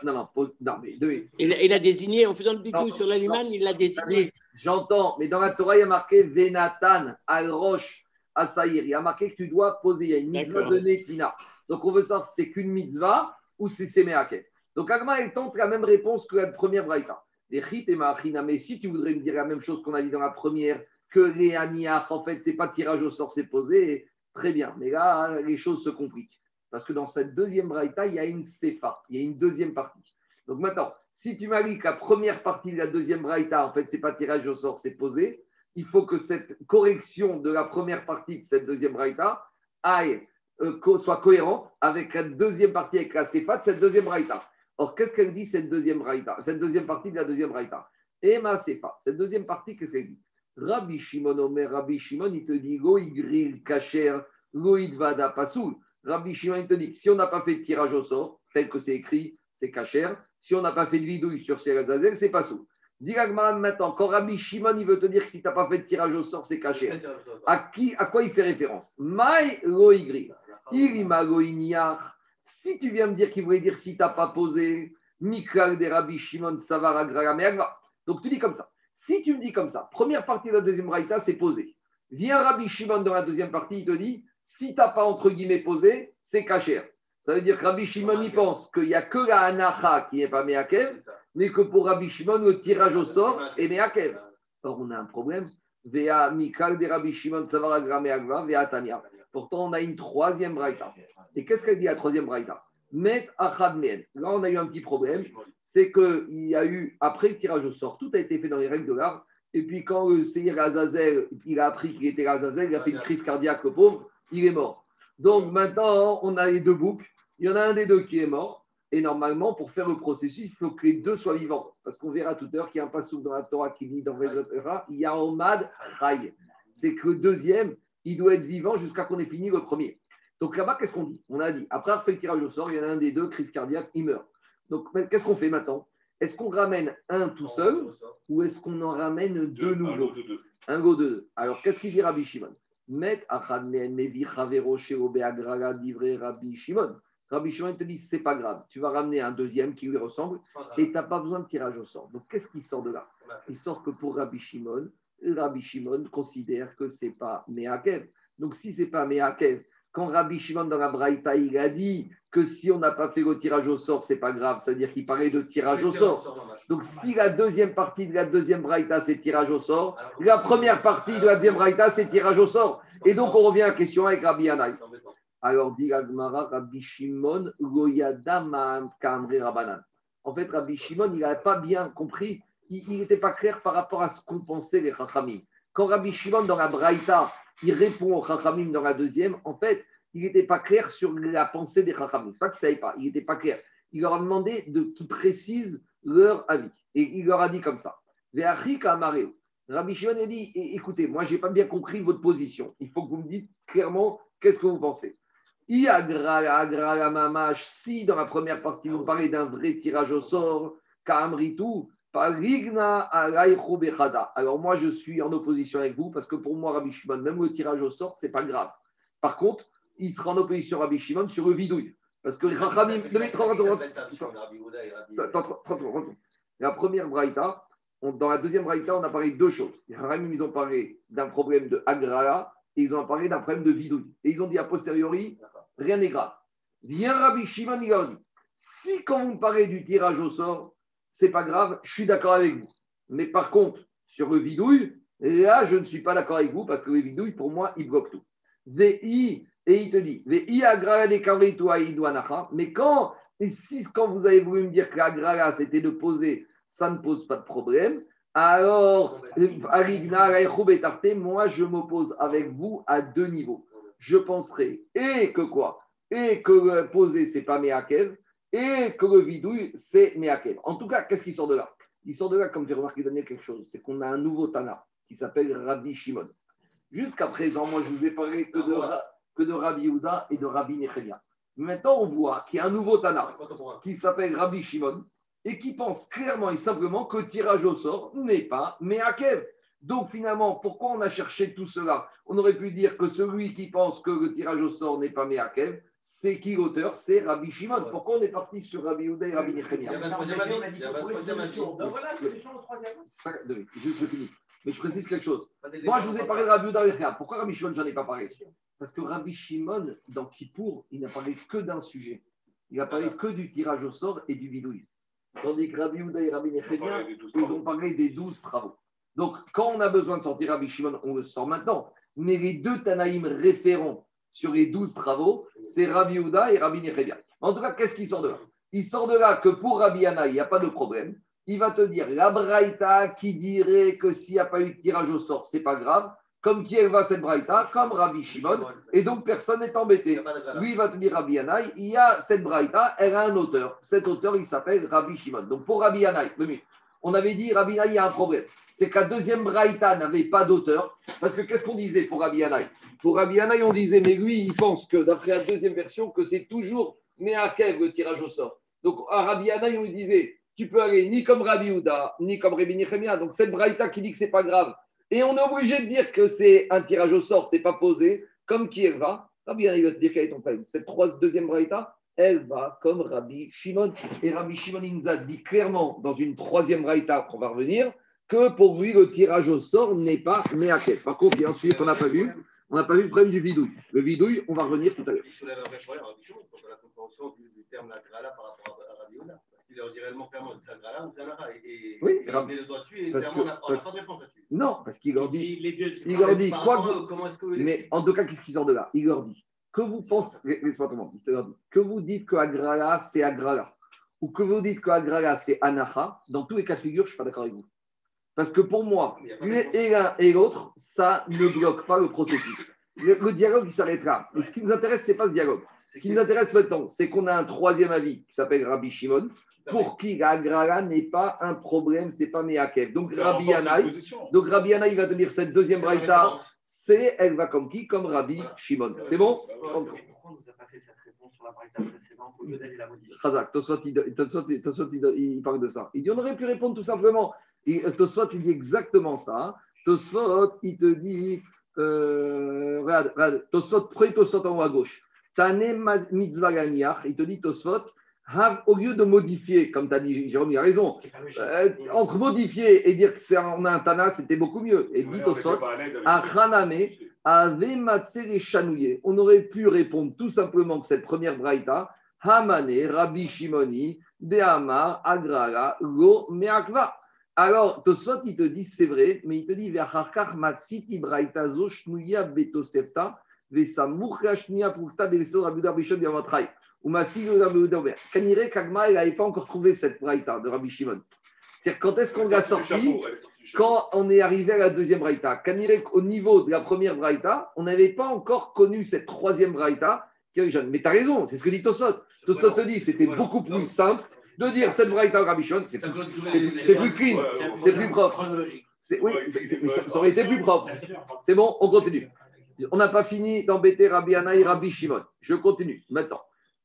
Non, non, pose- non, mais Il, a- il a désigné, en faisant le vidouille Non, sur l'animal, il l'a désigné. J'entends, mais dans la Torah, il y a marqué Venatan, al Rosh, Asaïr. Il y a marqué que tu dois poser. Il y a une mitzvah de Netina. Donc on veut savoir si c'est qu'une mitzvah ou si c'est Meaket. Donc Agma, elle tente la même réponse que la première Braïta. Les et. Mais si tu voudrais me dire la même chose qu'on a dit dans la première, que les Aniach, en fait, c'est pas tirage au sort, c'est posé, très bien. Mais là, les choses se compliquent. Parce que dans cette deuxième Braïta, il y a une Sefa, il y a une deuxième partie. Donc maintenant, si tu m'as dit que la première partie de la deuxième braïta, en fait, c'est pas tirage au sort, c'est posé, il faut que cette correction de la première partie de cette deuxième braïta euh, soit cohérente avec la deuxième partie, avec la séfa de cette deuxième braïta. Or, qu'est-ce qu'elle dit, cette deuxième braïta, cette deuxième partie de la deuxième braïta? Et ma séfa, cette deuxième partie, qu'est-ce qu'elle dit? Rabbi Shimon Omer, Rabbi Shimon, il te dit grill kacher, go vada pasoul. Rabbi Shimon, il te dit que si on n'a pas fait de tirage au sort, tel que c'est écrit, c'est kacher. Si on n'a pas fait de vidouille sur Serazazel, c'est pas sous. Dis maintenant, quand Rabbi Shimon, il veut te dire que si tu n'as pas fait de tirage au sort, c'est caché. À, qui, à quoi il fait référence? Mai loigri. Irima loigniyar. Si tu viens me dire qu'il voulait dire si tu n'as pas posé, Mikral de Rabbi Shimon Savara Gragameagva. Donc tu dis comme ça. Si tu me dis comme ça, première partie de la deuxième raïta, c'est posé. Viens Rabbi Shimon dans la deuxième partie, il te dit si tu n'as pas entre guillemets posé, c'est caché. Ça veut dire que Rabbi Shimon y pense qu'il n'y a que la Anacha qui n'est pas Meakev, mais que pour Rabbi Shimon, le tirage au sort est Meakev. Or, on a un problème. Vea Mikal de Rabbi Shimon Savaragra Meagva, Vea Tanya. Pourtant, on a une troisième braïta. Et qu'est-ce qu'elle dit la troisième braïta? Met Achad Mehen. Là, on a eu un petit problème. C'est qu'il y a eu, après le tirage au sort, tout a été fait dans les règles de l'art. Et puis, quand le Seir Azazel, il a appris qu'il était Azazel, il a fait une crise cardiaque, le pauvre, il est mort. Donc, maintenant, on a les deux boucs. Il y en a un des deux qui est mort. Et normalement, pour faire le processus, il faut que les deux soient vivants. Parce qu'on verra tout à l'heure qu'il y a un passage dans la Torah qui dit dans Vezatera, il y a Omad Rai. C'est que le deuxième, il doit être vivant jusqu'à qu'on ait fini le premier. Donc là-bas, qu'est-ce qu'on dit? On a dit, après le tirage au sort, il y en a un des deux, crise cardiaque, il meurt. Donc qu'est-ce qu'on fait maintenant? Est-ce qu'on ramène un tout seul ou est-ce qu'on en ramène deux nouveaux un go de deux. Alors, qu'est-ce qu'il dit Rabbi Shimon? Met mevi Rabbi Shimon. Rabbi Shimon te dit, c'est pas grave, tu vas ramener un deuxième qui lui ressemble et tu n'as pas besoin de tirage au sort. Donc, qu'est-ce qui sort de là? Il sort que pour Rabbi Shimon, Rabbi Shimon considère que c'est pas Meakev. Donc, si c'est pas Meakev, quand Rabbi Shimon dans la Braïta, a dit que si on n'a pas fait le tirage au sort, c'est pas grave, c'est-à-dire qu'il parlait de tirage au sort. Donc, si la deuxième partie de la deuxième braïta, c'est tirage au sort, la première partie de la deuxième braïta, c'est tirage au sort. Et donc, on revient à la question avec Rabbi Anaï. Alors, dit Agmara, Rabbi Shimon, Rabanan. En fait, Rabbi Shimon, il n'avait pas bien compris, il n'était pas clair par rapport à ce qu'on pensait les Chachamim. Quand Rabbi Shimon, dans la braïta, il répond aux Chachamim dans la deuxième, en fait, il n'était pas clair sur la pensée des Chachamim. Pas qu'il ne savait pas, il n'était pas clair. Il leur a demandé de qu'ils précisent leur avis. Et il leur a dit comme ça. Rabbi Shimon a dit écoutez, moi, je n'ai pas bien compris votre position. Il faut que vous me dites clairement qu'est-ce que vous pensez. Si dans la première partie vous parlez d'un vrai tirage au sort, bechada. Alors moi, je suis en opposition avec vous parce que pour moi, Rabbi Shimon, même le tirage au sort, c'est pas grave. Par contre, il sera en opposition Rabbi Shimon sur le vidouille. Parce que. La première braïta, dans la deuxième braïta, on a parlé de deux choses. Les Haramim, ils ont parlé d'un problème de agrala et ils ont parlé d'un problème de vidouille. Et ils ont dit a posteriori, rien n'est grave. Viens Rabbi Shimon, il leur dit si quand vous me parlez du tirage au sort, c'est pas grave, je suis d'accord avec vous. Mais par contre, sur le vidouille, là, je ne suis pas d'accord avec vous parce que le vidouille, pour moi, il bloque tout. VI, et il te dit, VI mais quand, et si quand vous avez voulu me dire que l'agrala, c'était de poser, ça ne pose pas de problème, alors, moi, je m'oppose avec vous à deux niveaux. Je penserai, et que quoi? Et que le poser, c'est pas Meakev, et que le vidouille, c'est Meakev. En tout cas, qu'est-ce qui sort de là? Il sort de là, comme j'ai remarqué donner quelque chose, c'est qu'on a un nouveau Tana qui s'appelle Rabbi Shimon. Jusqu'à présent, moi, je vous ai parlé que de, que de Rabbi Yehuda et de Rabbi Nechemia. Maintenant, on voit qu'il y a un nouveau Tana qui s'appelle Rabbi Shimon et qui pense clairement et simplement que le tirage au sort n'est pas Meakev. Donc finalement, pourquoi on a cherché tout cela? On aurait pu dire que celui qui pense que le tirage au sort n'est pas Meakev, c'est qui l'auteur C'est Rabbi Shimon. Pourquoi on est parti sur Rabbi Yehuda et Rabbi Il y Nechemia avait un troisième avis. Il y avait un troisième avis. Voilà solution au troisième. Je finis. Mais je précise quelque chose. Moi, je vous ai parlé de Rabbi Yehuda et Nechemia. Pourquoi Rabbi Shimon, j'en ai pas parlé Parce que Rabbi Shimon, dans Kippour, il n'a parlé que d'un sujet. Il a parlé que du tirage au sort et du bidouille. Tandis que Rabbi Yehuda et Rabbi Nechemia, ils ont parlé des douze travaux. Donc, quand on a besoin de sortir Rabbi Shimon, on le sort maintenant. Mais les deux Tanaïm référents sur les douze travaux, c'est Rabbi Yehuda et Rabbi Nechemia. En tout cas, qu'est-ce qui sort de là? Il sort de là que pour Rabbi Yana, il n'y a pas de problème. Il va te dire la Braïta qui dirait que s'il n'y a pas eu de tirage au sort, c'est pas grave. Comme qui elle va cette Braïta? Comme Rabbi Shimon. Et donc, personne n'est embêté. Lui, il va te dire Rabbi Yanaï, il y a cette braïta, elle a un auteur. Cet auteur, il s'appelle Rabbi Shimon. Donc pour Rabbi Yanaï, deux minutes. On avait dit Rabbi Yanaï, il y a un problème. C'est que la deuxième braïta n'avait pas d'auteur. Parce que qu'est-ce qu'on disait pour Rabbi Yanaï Pour Rabbi Yanaï, on disait, mais lui, il pense que d'après la deuxième version, que c'est toujours Meakev le tirage au sort. Donc à Rabbi Yanaï, on lui disait, tu peux aller ni comme Rabbi Houda, ni comme Rabbi Nechemia. Donc cette braïta qui dit que c'est pas grave. Et on est obligé de dire que c'est un tirage au sort, c'est pas posé, comme qui va. Rabbi Yanaï va te dire quel est ton problème? Cette trois- deuxième braïta, elle va comme Rabbi Shimon. Et Rabbi Shimon il nous a dit clairement dans une troisième braïta qu'on va revenir que pour lui, le tirage au sort n'est pas Meakev. Par contre, il y a un sujet qu'on n'a pas vu. On n'a pas vu le problème du vidouille. Le vidouille, on va revenir tout à l'heure. Il soulève un vrai problème, Rabbi Shimon, à la compréhension du, du terme la grala par rapport à, Rabbi Yehuda. Parce qu'il leur dit réellement clairement c'est un grala ou c'est un ara. Et, et, Oui, et Rabbi- il met le doigt dessus et parce clairement, on n'a on pas de réponse là-dessus. Non, parce qu'il leur dit. Les deux. Il leur dit, quoi Comment est-ce que vous Mais en tout cas, qu'est-ce qu'ils sortent de là? Il leur dit que vous pensez, que vous dites que Agrala, c'est Agrala, ou que vous dites que Agrala, c'est Anaha, dans tous les cas de figure, je ne suis pas d'accord avec vous. Parce que pour moi, l'un et l'autre, ça ne bloque pas le processus. Le, le dialogue, il s'arrête là. Et ce qui nous intéresse, ce n'est pas ce dialogue. Ce qui nous intéresse maintenant, c'est qu'on a un troisième avis qui s'appelle Rabbi Shimon, pour qui la Agrala n'est pas un problème, c'est pas Meakev. Donc Rabbi Yanaï, donc Rabbi Yanaï va tenir cette deuxième braïta. C'est elle va comme qui Comme Rabbi Shimon. C'est bon pourquoi on ne nous a pas fait cette réponse sur la précédente au lieu d'aller la modifier Chazak, Tosfot, il, parle de ça. Il dit on aurait pu répondre tout simplement. Euh, Tosfot, il dit exactement ça. Tosfot, il te dit euh, regarde, regarde, Tosfot, prenez Tosfot en haut à gauche. Tane mitzvah il te dit Tosfot, Hav, au lieu de modifier, comme tu as dit, Jérôme, il a raison. Euh, entre modifier et dire que c'est on a un Tana, c'était beaucoup mieux. Et dit à Haname, avait matzé les chanouillés. On aurait pu répondre tout simplement que cette première braïta, Hamane, Rabbi Shimoni, Deama, Agrara, Lo, Meakva. Alors, Tosfot, il te dit, c'est vrai, mais il te dit, Ve'acharkar matziti braïta zo shnouya betosefta, ve'samur kashnia pukta devesod Rabbi Uda Bishon Yamatrai. Rabbi. Kanire Kagma, il n'avait pas encore trouvé cette braïta de Rabbi Shimon. C'est-à-dire, quand est-ce qu'on l'a sorti quand on est arrivé à la deuxième braïta, Kanirek, au niveau de la première braïta, on n'avait pas encore connu cette troisième braïta qui est jeune. Mais tu as raison, c'est ce que dit Tosot. Tosot te dit c'était beaucoup plus simple de dire cette braïta au Rabichon, c'est plus, c'est- c'est plus clean, c'est plus propre. Chronologique. C'est- Oui, ça, aurait été plus propre. C'est bon, on continue. On n'a pas fini d'embêter Rabbi Anna et Rabbi Shimon. Je continue maintenant.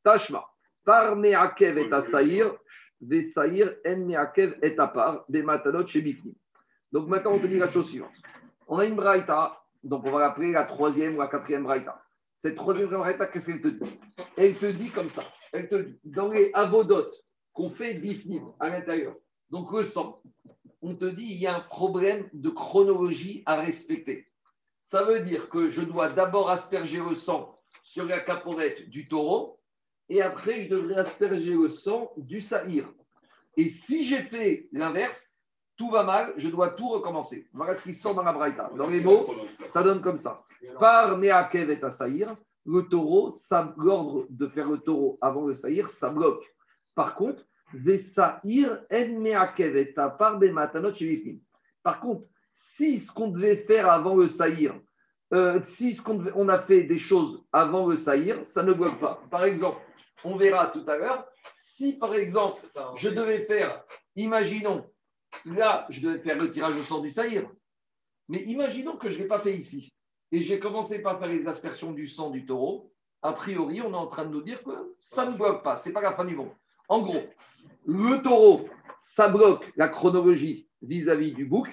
Tashma. Par Meakev et Asaïr, des Saïr, en Meakev et Apar, des Matanot chez Bifni. Donc maintenant, on te dit la chose suivante. On a une braïta, donc on va l'appeler la troisième ou la quatrième braïta. Cette troisième braïta, qu'est-ce qu'elle te dit? Elle te dit comme ça. Elle te dit, dans les avodotes qu'on fait bifnim à l'intérieur, donc le sang, on te dit il y a un problème de chronologie à respecter. Ça veut dire que je dois d'abord asperger le sang sur la caporette du taureau et après je devrais asperger le sang du saïr. Et si j'ai fait l'inverse, tout va mal, je dois tout recommencer. Voilà ce qui sort dans la braïta. Dans les mots, ça donne comme ça. Par Meakev et Saïr, le taureau, l'ordre de faire le taureau avant le Saïr, ça bloque. Par contre, Saïr en Meakev et par des Matanot chez Bifnim. Par contre, si ce qu'on devait faire avant le Saïr, euh, si ce qu'on on a fait des choses avant le Saïr, ça ne bloque pas. Par exemple, on verra tout à l'heure, si par exemple, je devais faire, imaginons, là, je devais faire le tirage au sang du Saïr, mais imaginons que je ne l'ai pas fait ici. Et j'ai commencé par faire les aspersions du sang du taureau. A priori, on est en train de nous dire que ça ne bloque pas. Ce n'est pas la fin du monde. En gros, le taureau, ça bloque la chronologie vis-à-vis du bouc,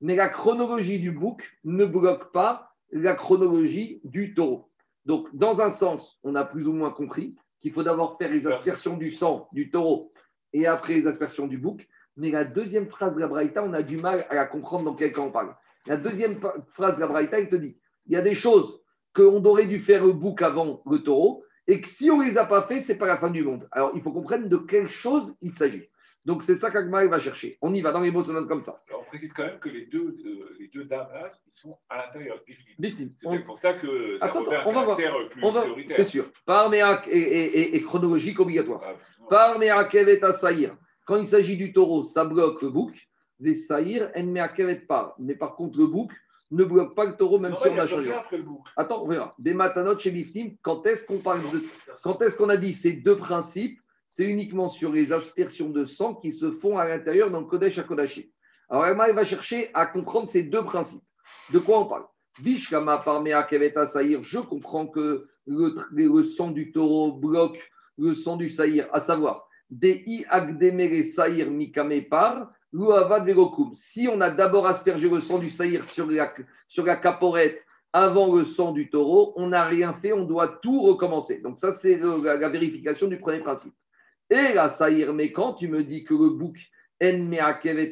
mais la chronologie du bouc ne bloque pas la chronologie du taureau. Donc, dans un sens, on a plus ou moins compris qu'il faut d'abord faire les aspersions du sang du taureau et après les aspersions du bouc. Mais la deuxième phrase de la Braïta, on a du mal à la comprendre dans quel cas on parle. La deuxième phrase de la Braïta, il te dit il y a des choses qu'on aurait dû faire le bouc avant le taureau et que si on ne les a pas fait, c'est pas la fin du monde. Alors, il faut comprendre de quelle chose il s'agit. Donc, c'est ça qu'Agmar va chercher. On y va dans les mots, ça donne comme ça. Alors, on précise quand même que les deux, euh, les deux dames là, ils sont à l'intérieur. Bifnim. C'est On- pour ça que ça Attends, on va voir. caractère plus On va, prioritaire. c'est sûr. Par Méac et, et- et- chronologique obligatoire. Ah, Par Meakevet à Saïr. Quand il s'agit du taureau, ça bloque le bouc. Des Saïr, en Meakevet pas. Mais par contre, le bouc ne bloque pas le taureau, même si on a changé. Attends, on verra. Des matanot chez Biftim, quand est-ce qu'on parle de. Quand est-ce qu'on a dit ces deux principes C'est uniquement sur les aspersions de sang qui se font à l'intérieur dans le Kodesh à Kodashi. Alors, Emma, va chercher à comprendre ces deux principes. De quoi on parle? Vishkama parmea keveta saïr, je comprends que le, sang du taureau bloque le sang du saïr, à savoir des i agdemere saïr mikame par, luavad velokum. Si on a d'abord aspergé le sang du saïr sur la, caporette avant le sang du taureau, on n'a rien fait, on doit tout recommencer. Donc ça, c'est la vérification du premier principe. Et la saïr, mais quand tu me dis que le bouc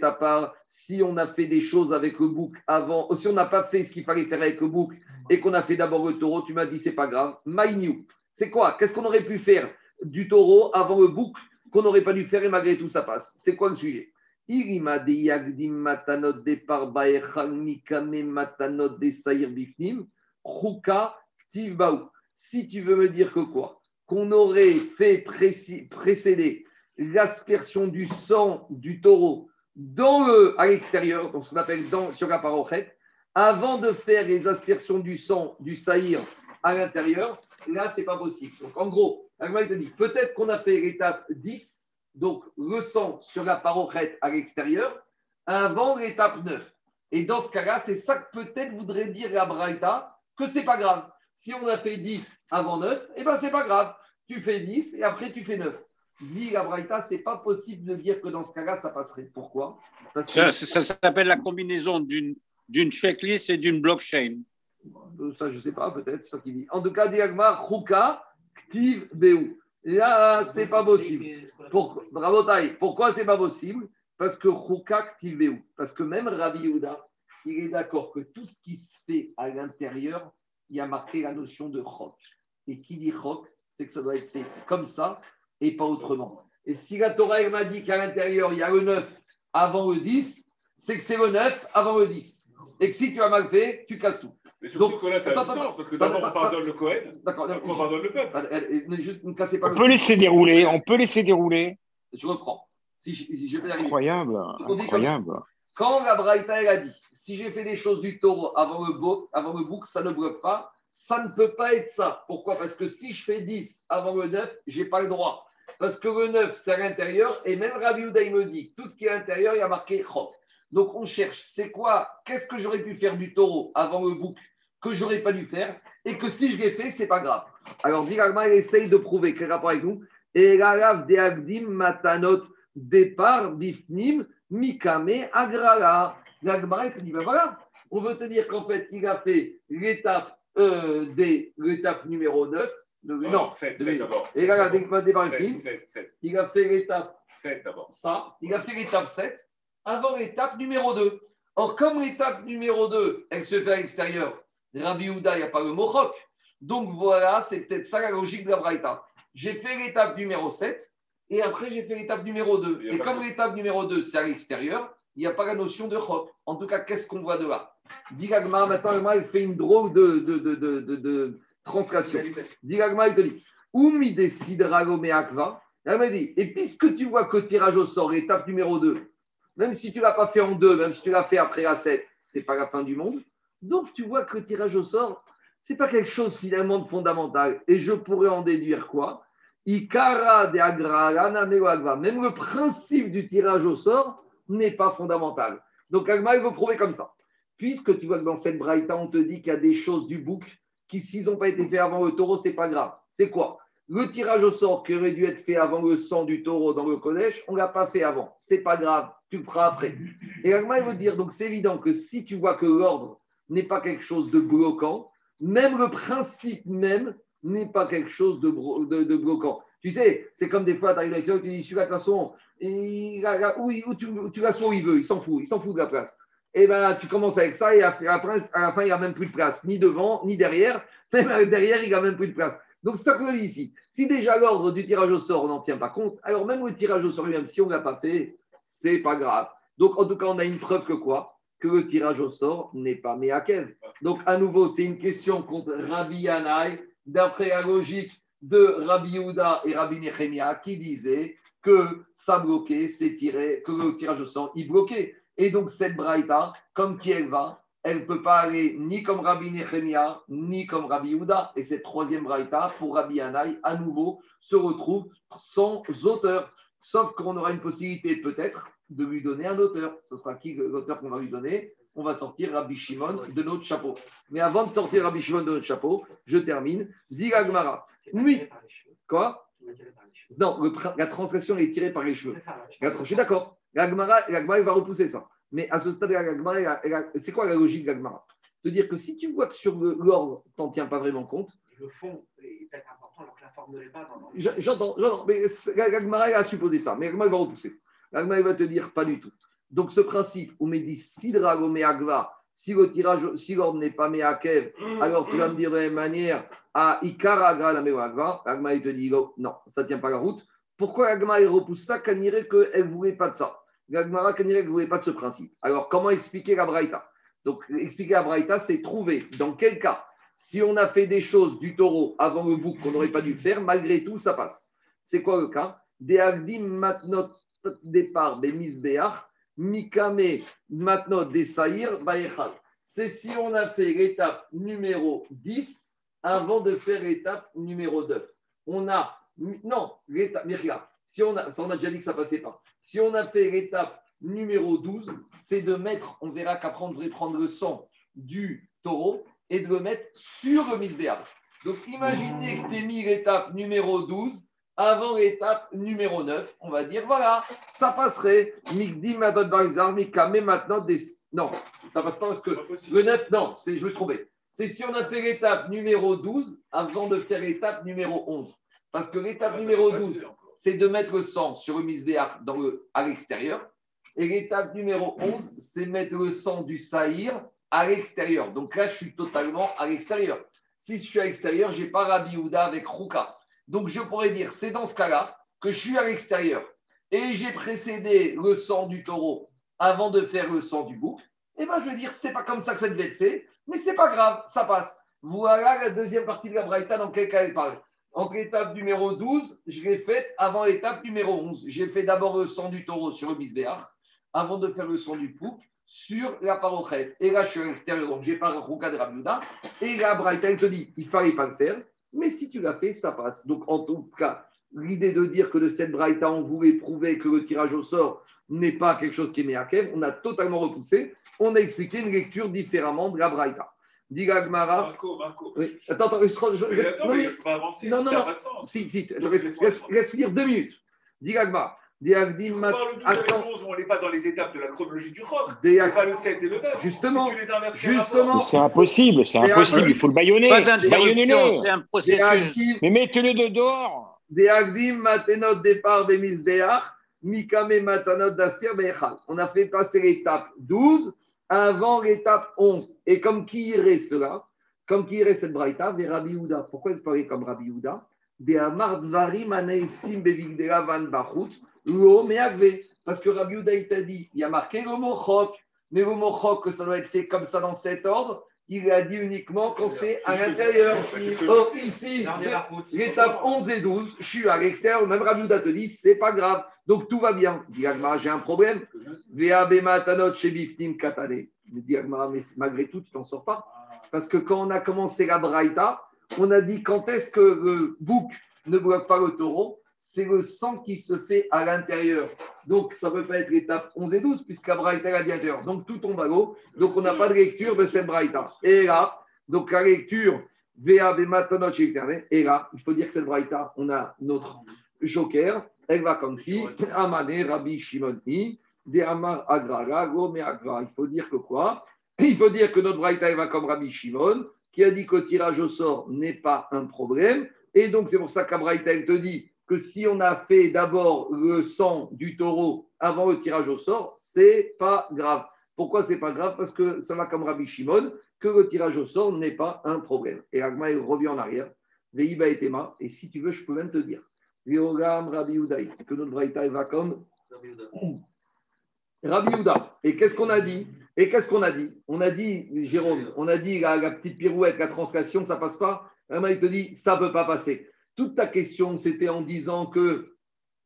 tapar, si on a fait des choses avec le bouc avant, si on n'a pas fait ce qu'il fallait faire avec le bouc et qu'on a fait d'abord le taureau, tu m'as dit c'est pas grave. Maïniou, c'est quoi? Qu'est-ce qu'on aurait pu faire du taureau avant le bouc qu'on n'aurait pas dû faire et malgré tout ça passe? C'est quoi le sujet? Irima de matanot de matanot bifnim. Si tu veux me dire que quoi? Qu'on aurait fait précéder l'aspersion du sang du taureau dans à l'extérieur, donc ce qu'on appelle dans, sur la parochet, avant de faire les aspersions du sang du saïr à l'intérieur, là, c'est pas possible. Donc, en gros, Agma, te dit, peut-être qu'on a fait l'étape 10, donc le sang sur la parochet à l'extérieur, avant l'étape 9. Et dans ce cas-là, c'est ça que peut-être voudrait dire la Braïta, que c'est pas grave. Si on a fait 10 avant 9, eh ben c'est pas grave. Tu fais 10 et après tu fais 9. Dit la Braïta, c'est pas possible de dire que dans ce cas-là, ça passerait. Pourquoi? Parce que Ça, ça- ça s'appelle la combinaison d'une checklist et d'une blockchain. Euh, Ça, je sais pas, peut-être, c'est toi qui dis. En tout cas, Diagmar, Ruka, Ktiv, Beu. Là, c'est pas possible. Pour, bravo, Taï. Pourquoi c'est pas possible? Parce que Ruka, Ktiv, Beu. Parce que même Rabbi Yehuda, il est d'accord que tout ce qui se fait à l'intérieur, il y a marqué la notion de Chok. Et qui dit Chok, c'est que ça doit être fait comme ça et pas autrement. Et si la Torah elle m'a dit qu'à l'intérieur, il y a le 9 avant le 10, c'est que c'est le 9 avant le 10. Et que si tu as mal fait, tu casses tout. Mais Donc, surtout que là, ça a attends, sens, parce que d'abord, on pardonne le Cohen, D'accord. on pardonne le peuple. Ne, juste, ne cassez pas On le peut laisser dérouler, on peut laisser dérouler. Je reprends. Si je, si je vais arriver. Incroyable, incroyable. Quand la Braïta elle a dit, si j'ai fait des choses du taureau avant le, bouc, avant le bouc, ça ne bloque pas, ça ne peut pas être ça. Pourquoi? Parce que si je fais 10 avant le 9, je n'ai pas le droit. Parce que le 9, c'est à l'intérieur, et même Rabbi il me dit, tout ce qui est à l'intérieur, il y a marqué Chok. Donc on cherche, c'est quoi? Qu'est-ce que j'aurais pu faire du taureau avant le bouc que j'aurais pas dû faire? Et que si je l'ai fait, c'est pas grave. Alors, Diragma, il essaye de prouver quel rapport avec nous? Et la de Agdim Matanot départ bifnim mikame agrala. L'Agmara, il te dit, ben voilà, on veut te dire qu'en fait, il a fait l'étape euh, des- l'étape numéro 9. de- non, 7, de- 7 d'abord. et là, 7, bifnim, 7, 7, il a fait l'étape 7 d'abord. ça, il a fait l'étape 7 avant l'étape numéro 2. Or, comme l'étape numéro 2, elle se fait à l'extérieur, Rabbi Houda, il n'y a pas le mohok. Donc voilà, c'est peut-être ça la logique de la Braïta. J'ai fait l'étape numéro 7 et après j'ai fait l'étape numéro 2. Il y a Et comme l'étape numéro 2, c'est à l'extérieur, il n'y a pas la notion de chok. En tout cas, qu'est-ce qu'on voit de là? Dit maintenant, Agmar, il fait une drôle de, de, de, de, de- translation. Dit il te dit Oumi décidera l'oméakva. Elle m'a dit, et puisque tu vois que le tirage au sort, l'étape numéro 2, même si tu ne l'as pas fait en deux, même si tu l'as fait après la 7, c'est pas la fin du monde. Donc tu vois que le tirage au sort, c'est pas quelque chose finalement de fondamental. Et je pourrais en déduire quoi? Ikara de meoagva. Même le principe du tirage au sort n'est pas fondamental. Donc Agma, il veut prouver comme ça. Puisque tu vois que dans cette braïta, on te dit qu'il y a des choses du bouc qui, s'ils n'ont pas été faits avant le taureau, c'est pas grave. C'est quoi? Le tirage au sort qui aurait dû être fait avant le sang du taureau dans le collège, on ne l'a pas fait avant. C'est pas grave, tu le feras après. Et Agma, il veut dire, donc c'est évident que si tu vois que l'ordre n'est pas quelque chose de bloquant, même le principe même n'est pas quelque chose de, bloquant. Tu sais, c'est comme des fois, tu arrives à l'extérieur, tu dis, celui-là, de toute façon, là, où, tu, où tu où il veut, il s'en fout, il s'en fout de la place. Et ben, tu commences avec ça et à, à la fin, il n'y a même plus de place, ni devant, ni derrière. Même derrière, il n'y a même plus de place. Donc, c'est ça qu'on dit ici. Si déjà l'ordre du tirage au sort, on n'en tient pas compte, alors même le tirage au sort lui-même, si on ne l'a pas fait, c'est pas grave. Donc, en tout cas, on a une preuve que quoi? Que le tirage au sort n'est pas Meakev. Donc, à nouveau, c'est une question contre Rabbi Yanaï, d'après la logique de Rabbi Yehuda et Rabbi Nechemia, qui disaient que ça bloquait, c'est tiré, que le tirage au sort, il bloquait. Et donc, cette braïta, comme qui elle va, elle ne peut pas aller ni comme Rabbi Nechemia, ni comme Rabbi Yehuda. Et cette troisième braïta, pour Rabbi Yanaï, à nouveau, se retrouve sans auteur. Sauf qu'on aura une possibilité peut-être de lui donner un auteur. Ce sera qui l'auteur qu'on va lui donner? On va sortir Rabbi Shimon de notre chapeau. Mais avant de sortir Rabbi Shimon de notre chapeau, je termine. Diga Gemara. Oui. Quoi? Non, le la transgression est tirée par les cheveux. La- Je suis d'accord. La Gemara, la Gemara, va repousser ça. Mais à ce stade, la Gemara, c'est quoi la logique de la Gemara? De dire que si tu vois que sur l'ordre, tu n'en tiens pas vraiment compte, Le fond est peut-être important alors que la forme ne l'est pas. J'entends, j'entends, mais la la Gemara a supposé ça, mais la Gemara va repousser. L'Agma, il va te dire pas du tout. Donc, ce principe, on me dit Sidra Agva, si le tirage, si l'ordre n'est pas Meakev, alors tu vas me dire de la même manière à Ikara Agra la Agva. L'Agma, il te dit non, ça ne tient pas la route. Pourquoi l'Agma, il repousse ça Qu'on dirait qu'elle ne voulait pas de ça? L'Agma, qu'on dirait qu'elle ne voulait pas de ce principe. Alors, comment expliquer la Braïta? Donc, expliquer la Braïta, c'est trouver dans quel cas, si on a fait des choses du taureau avant le bouc qu'on n'aurait pas dû faire, malgré tout, ça passe. C'est quoi le cas? Des Matnot des Mikame Matnot des Saïr. C'est si on a fait l'étape numéro 10 avant de faire l'étape numéro 9. On a, non, l'étape, si on a, on a déjà dit que ça passait pas. Si on a fait l'étape numéro 12, c'est de mettre, on verra qu'après on devrait prendre le sang du taureau et de le mettre sur le misbéach. Donc imaginez que tu mis l'étape numéro 12 avant l'étape numéro 9. On va dire, voilà, ça passerait. Mikdi Madod Barizar, Mikame maintenant des. Non, ça passe pas parce que le 9, non, c'est, je me suis trompé. C'est si on a fait l'étape numéro 12 avant de faire l'étape numéro 11. Parce que l'étape numéro 12, c'est de mettre le sang sur le le, à l'extérieur. Et l'étape numéro 11, c'est mettre le sang du saïr à l'extérieur. Donc là, je suis totalement à l'extérieur. Si je suis à l'extérieur, je n'ai pas Rabbi Houda avec Rouka. Donc je pourrais dire, c'est dans ce cas-là que je suis à l'extérieur et j'ai précédé le sang du taureau avant de faire le sang du bouc. Et bien, je veux dire, ce n'est pas comme ça que ça devait être fait, mais c'est pas grave, ça passe. Voilà la deuxième partie de la Braïta dans quel cas elle parle. Entre l'étape numéro 12, je l'ai faite avant l'étape numéro 11. J'ai fait d'abord le sang du taureau sur le bisbéach avant de faire le sang du bouc sur la parochette. Et là, je suis à l'extérieur, donc j'ai pas Rouka de Rabiuda. Et Braïta, elle te dit, il fallait pas le faire. Mais si tu l'as fait, ça passe. Donc, en tout cas, l'idée de dire que de cette Braïta, on voulait prouver que le tirage au sort n'est pas quelque chose qui est Meakev, on a totalement repoussé. On a expliqué une lecture différemment de la Braïta. Diga Gmara. Marco, Marco. Oui. Attends, attends, je, je- Mais attends, non, mais mais- on va avancer, non, non, n'a non. pas de sens. si, si, Donc, laisse, laisse-moi laisse, laisse finir deux minutes. Diga Gmara. Diagdim On Mat- parle du Attends. 11, on n'est pas dans les étapes de la chronologie du rock. C'est pas le 7 et le 9. Justement, Si tu les inverses justement. C'est impossible, c'est impossible. Il faut le baïonner. Pas d'interruption, Baïonnez-le. c'est un processus. Mais mettez-le de dehors. Des Agdim Matenot départ des Misbeach, Mikame Matanot d'Assir Bechal. On a fait passer l'étape 12 avant l'étape 11. Et comme qui irait cela? Comme qui irait cette braïta? Vers Rabbi Houda. Pourquoi il parlait comme Rabbi Houda. Parce que Rabbi Houda, il t'a dit, il y a marqué le mot mais le mot chok, ça doit être fait comme ça dans cet ordre, il a dit uniquement quand c'est à l'intérieur. Or, ici, l'étape 11 et 12, je suis à l'extérieur, même Rabbi te dit, c'est pas grave. Donc tout va bien. Dit Agmara, j'ai un problème. Agmara, mais malgré tout, tu t'en sors pas. Parce que quand on a commencé la Braïta, on a dit quand est-ce que le bouc ne bloque pas le taureau? C'est le sang qui se fait à l'intérieur. Donc, ça ne peut pas être l'étape 11 et 12, puisque la Braïta est à l'intérieur. Donc, tout tombe à l'eau. Donc, on n'a pas de lecture de cette Braïta. Et là, donc la lecture. Et là, il faut dire que cette Braïta, on a notre joker. Elle va comme qui Amane Rabbi Shimoni, De Amar Agra, Go Me Agra. Il faut dire que quoi? Il faut dire que notre Braïta, elle va comme Rabbi Shimon, qui a dit que le tirage au sort n'est pas un problème. Et donc, c'est pour ça qu'Abraïta, elle te dit que si on a fait d'abord le sang du taureau avant le tirage au sort, c'est pas grave. Pourquoi c'est pas grave? Parce que ça va comme Rabbi Shimon, que le tirage au sort n'est pas un problème. Et Agma, il revient en arrière. Veiba et Tema. Et si tu veux, je peux même te dire. Rabbi Udaï, que notre Braïta va comme Rabbi Houda. Et qu'est-ce qu'on a dit? Et qu'est-ce qu'on a dit? On a dit, Jérôme, on a dit la, la petite pirouette, la translation, ça passe pas. Agma, il te dit, ça peut pas passer. Toute ta question, c'était en disant que,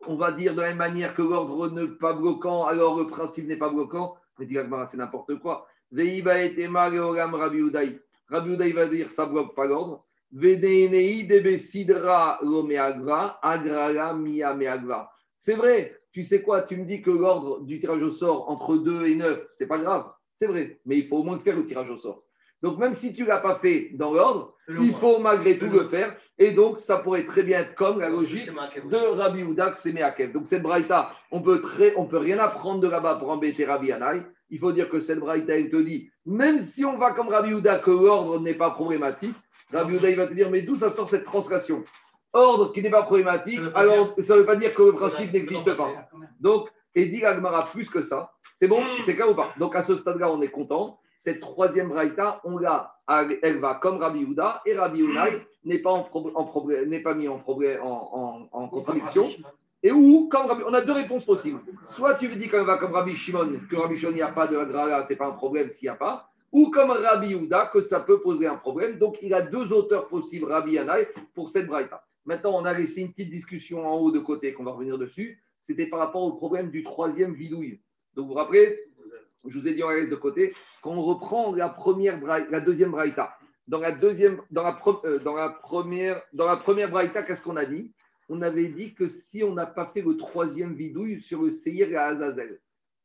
on va dire de la même manière que l'ordre n'est pas bloquant, alors le principe n'est pas bloquant. Mais c'est n'importe quoi. Et Rabbi Udaï va dire, ça bloque pas l'ordre. C'est vrai, tu sais quoi, tu me dis que l'ordre du tirage au sort entre 2 et 9, c'est pas grave, c'est vrai, mais il faut au moins faire le tirage au sort. Donc même si tu ne l'as pas fait dans l'ordre, il faut malgré tout le faire. Et donc ça pourrait très bien être comme la logique de Rabbi Houda que c'est Meakev. Donc cette braïta, on peut très, on peut rien apprendre de là-bas pour embêter Rabbi Anaï. Il faut dire que cette braïta, elle te dit, même si on va comme Rabbi Houda, que l'ordre n'est pas problématique, Rabbi Houda, il va te dire, mais d'où ça sort cette translation? Ordre qui n'est pas problématique, alors ça ne veut pas dire que le principe n'existe pas. Donc, Et dit Agmara plus que ça. C'est bon C'est clair ou pas? Donc à ce stade-là, on est content. Cette troisième braïta, on l'a, elle va comme Rabbi Yehuda et Rabbi Unai n'est pas, en n'est pas mis en, en, en- contradiction. Et où, comme Rabbi- on a deux réponses possibles. Soit tu me dis qu'elle va comme Rabbi Shimon, que Rabbi Shimon, n'y a pas de Hadrala, c'est pas un problème s'il n'y a pas. Ou comme Rabbi Yehuda, que ça peut poser un problème. Donc il a deux auteurs possibles, Rabbi Yanaï, pour cette braïta. Maintenant, on a laissé une petite discussion en haut de côté qu'on va revenir dessus. C'était par rapport au problème du troisième vidouille. Donc vous vous rappelez, je vous ai dit on la laisse de côté, quand on reprend la, première la deuxième braïta, dans la, deuxième, dans la, pro- euh, dans la première, dans la première braïta, qu'est-ce qu'on a dit? On avait dit que si on n'a pas fait le troisième vidouille sur le Seir et Azazel,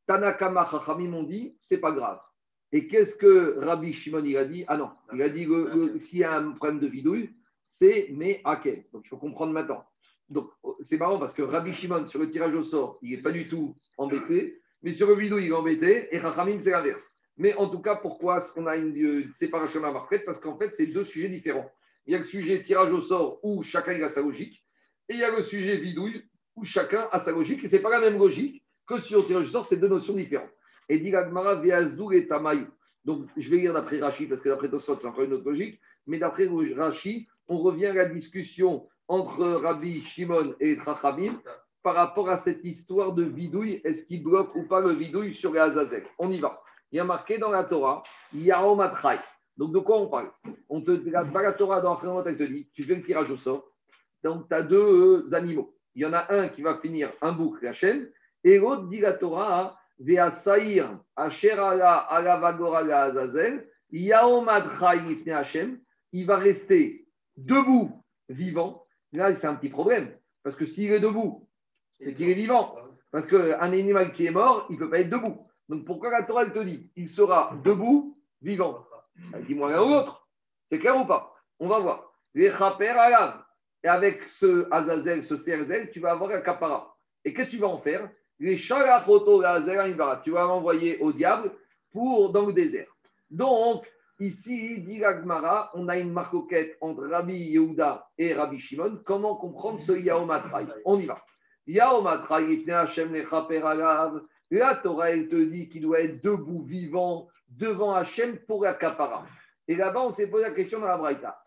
Tanakama Chachamim ont dit, c'est pas grave. Et qu'est-ce que Rabbi Shimon il a dit? Ah non, il a dit que s'il y a un problème de vidouille, c'est mais Akel. Donc il faut comprendre maintenant. Donc c'est marrant parce que Rabbi Shimon, sur le tirage au sort, il n'est pas du tout embêté, mais sur le vidouille, il embêté, et Chachamim, c'est l'inverse. Mais en tout cas, pourquoi qu'on a une, une séparation à marquette? Parce qu'en fait, c'est deux sujets différents. Il y a le sujet tirage au sort où chacun a sa logique, et il y a le sujet vidouille où chacun a sa logique, et ce n'est pas la même logique que sur le tirage au sort, c'est deux notions différentes. Et dit Gagmara, et Tamayu. Donc, je vais lire d'après Rashi, parce que d'après Tosot, c'est encore une autre logique. Mais d'après Rashi, on revient à la discussion entre Rabbi Shimon et Trachamim par rapport à cette histoire de vidouille. Est-ce qu'il bloque ou pas le vidouille sur les Azazel On y va. Il y a marqué dans la Torah, Yaomatrai. Donc, de quoi on parle? On te, la, la Torah, dans la elle te dit tu fais le tirage au sort. Donc, tu as deux euh, animaux. Il y en a un qui va finir un bouc, la chaîne, et l'autre dit la Torah, Asher ala Azazel, Hashem, il va rester debout, vivant. Là, c'est un petit problème, parce que s'il est debout, c'est qu'il est vivant. Parce qu'un animal qui est mort, il ne peut pas être debout. Donc pourquoi la Torah elle te dit il sera debout, vivant? Ben, Dis-moi l'un ou l'autre. C'est clair ou pas? On va voir. Les chaper alav. Et avec ce Azazel, ce Serzel, tu vas avoir un capara. Et qu'est-ce que tu vas en faire? Les shalachoto Azazel, tu vas l'envoyer au diable pour dans le désert. Donc, ici, dit l'Agmara, on a une marcoquette entre Rabbi Yehuda et Rabbi Shimon. Comment comprendre ce Yaomatrai? On y va. La Torah, elle te dit qu'il doit être debout, vivant, devant Hachem pour la kapara. Et là-bas, on s'est posé la question dans la Braïta.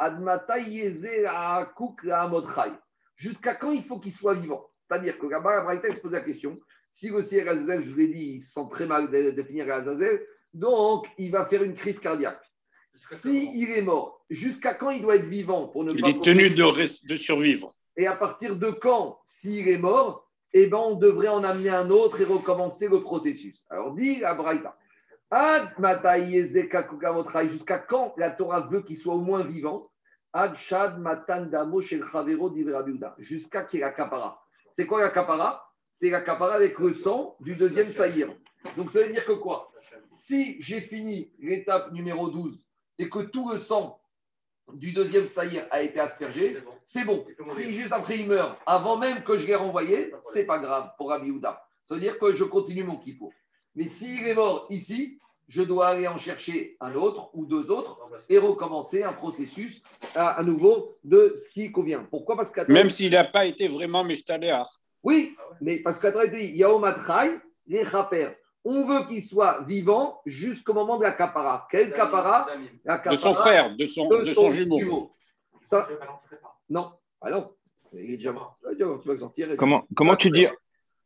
Jusqu'à quand il faut qu'il soit vivant? C'est-à-dire que là-bas, la Braïta elle se pose la question. Si le Azazel, je vous ai dit, il se sent très mal de définir Azazel, donc il va faire une crise cardiaque. Si il est mort, jusqu'à quand il doit être vivant pour ne Il pas est tenu de survivre. Et à partir de quand, s'il est mort, eh ben, on devrait en amener un autre et recommencer le processus. Alors, dit la Braïta, Ad jusqu'à quand la Torah veut qu'il soit au moins vivant? Ad shad matan damo shel chavero jusqu'à qu'il y ait la kapara. C'est quoi la kapara C'est la kapara avec le sang du deuxième saïr. Donc, ça veut dire que quoi? Si j'ai fini l'étape numéro 12 et que tout le sang du deuxième saïr a été aspergé, C'est bon. Il. Si juste après il meurt, avant même que je l'ai renvoyé, c'est pas grave pour Rabbi Houda. Ça veut dire que je continue mon kippo. Mais s'il est mort ici, je dois aller en chercher un autre ou deux autres et recommencer un processus à, à nouveau de ce qui convient. Pourquoi? Parce qu'à Même s'il n'a pas été vraiment Meshtaléar. oui, mais parce qu'à travers dit Yaomatrai, les Chaper. On veut qu'il soit vivant jusqu'au moment de la capara. Quel capara La De son capara frère, de son, de son jumeau. Ça, non, ah non, il est déjà mort. Tu vas sortir. Comment, comment tu dis,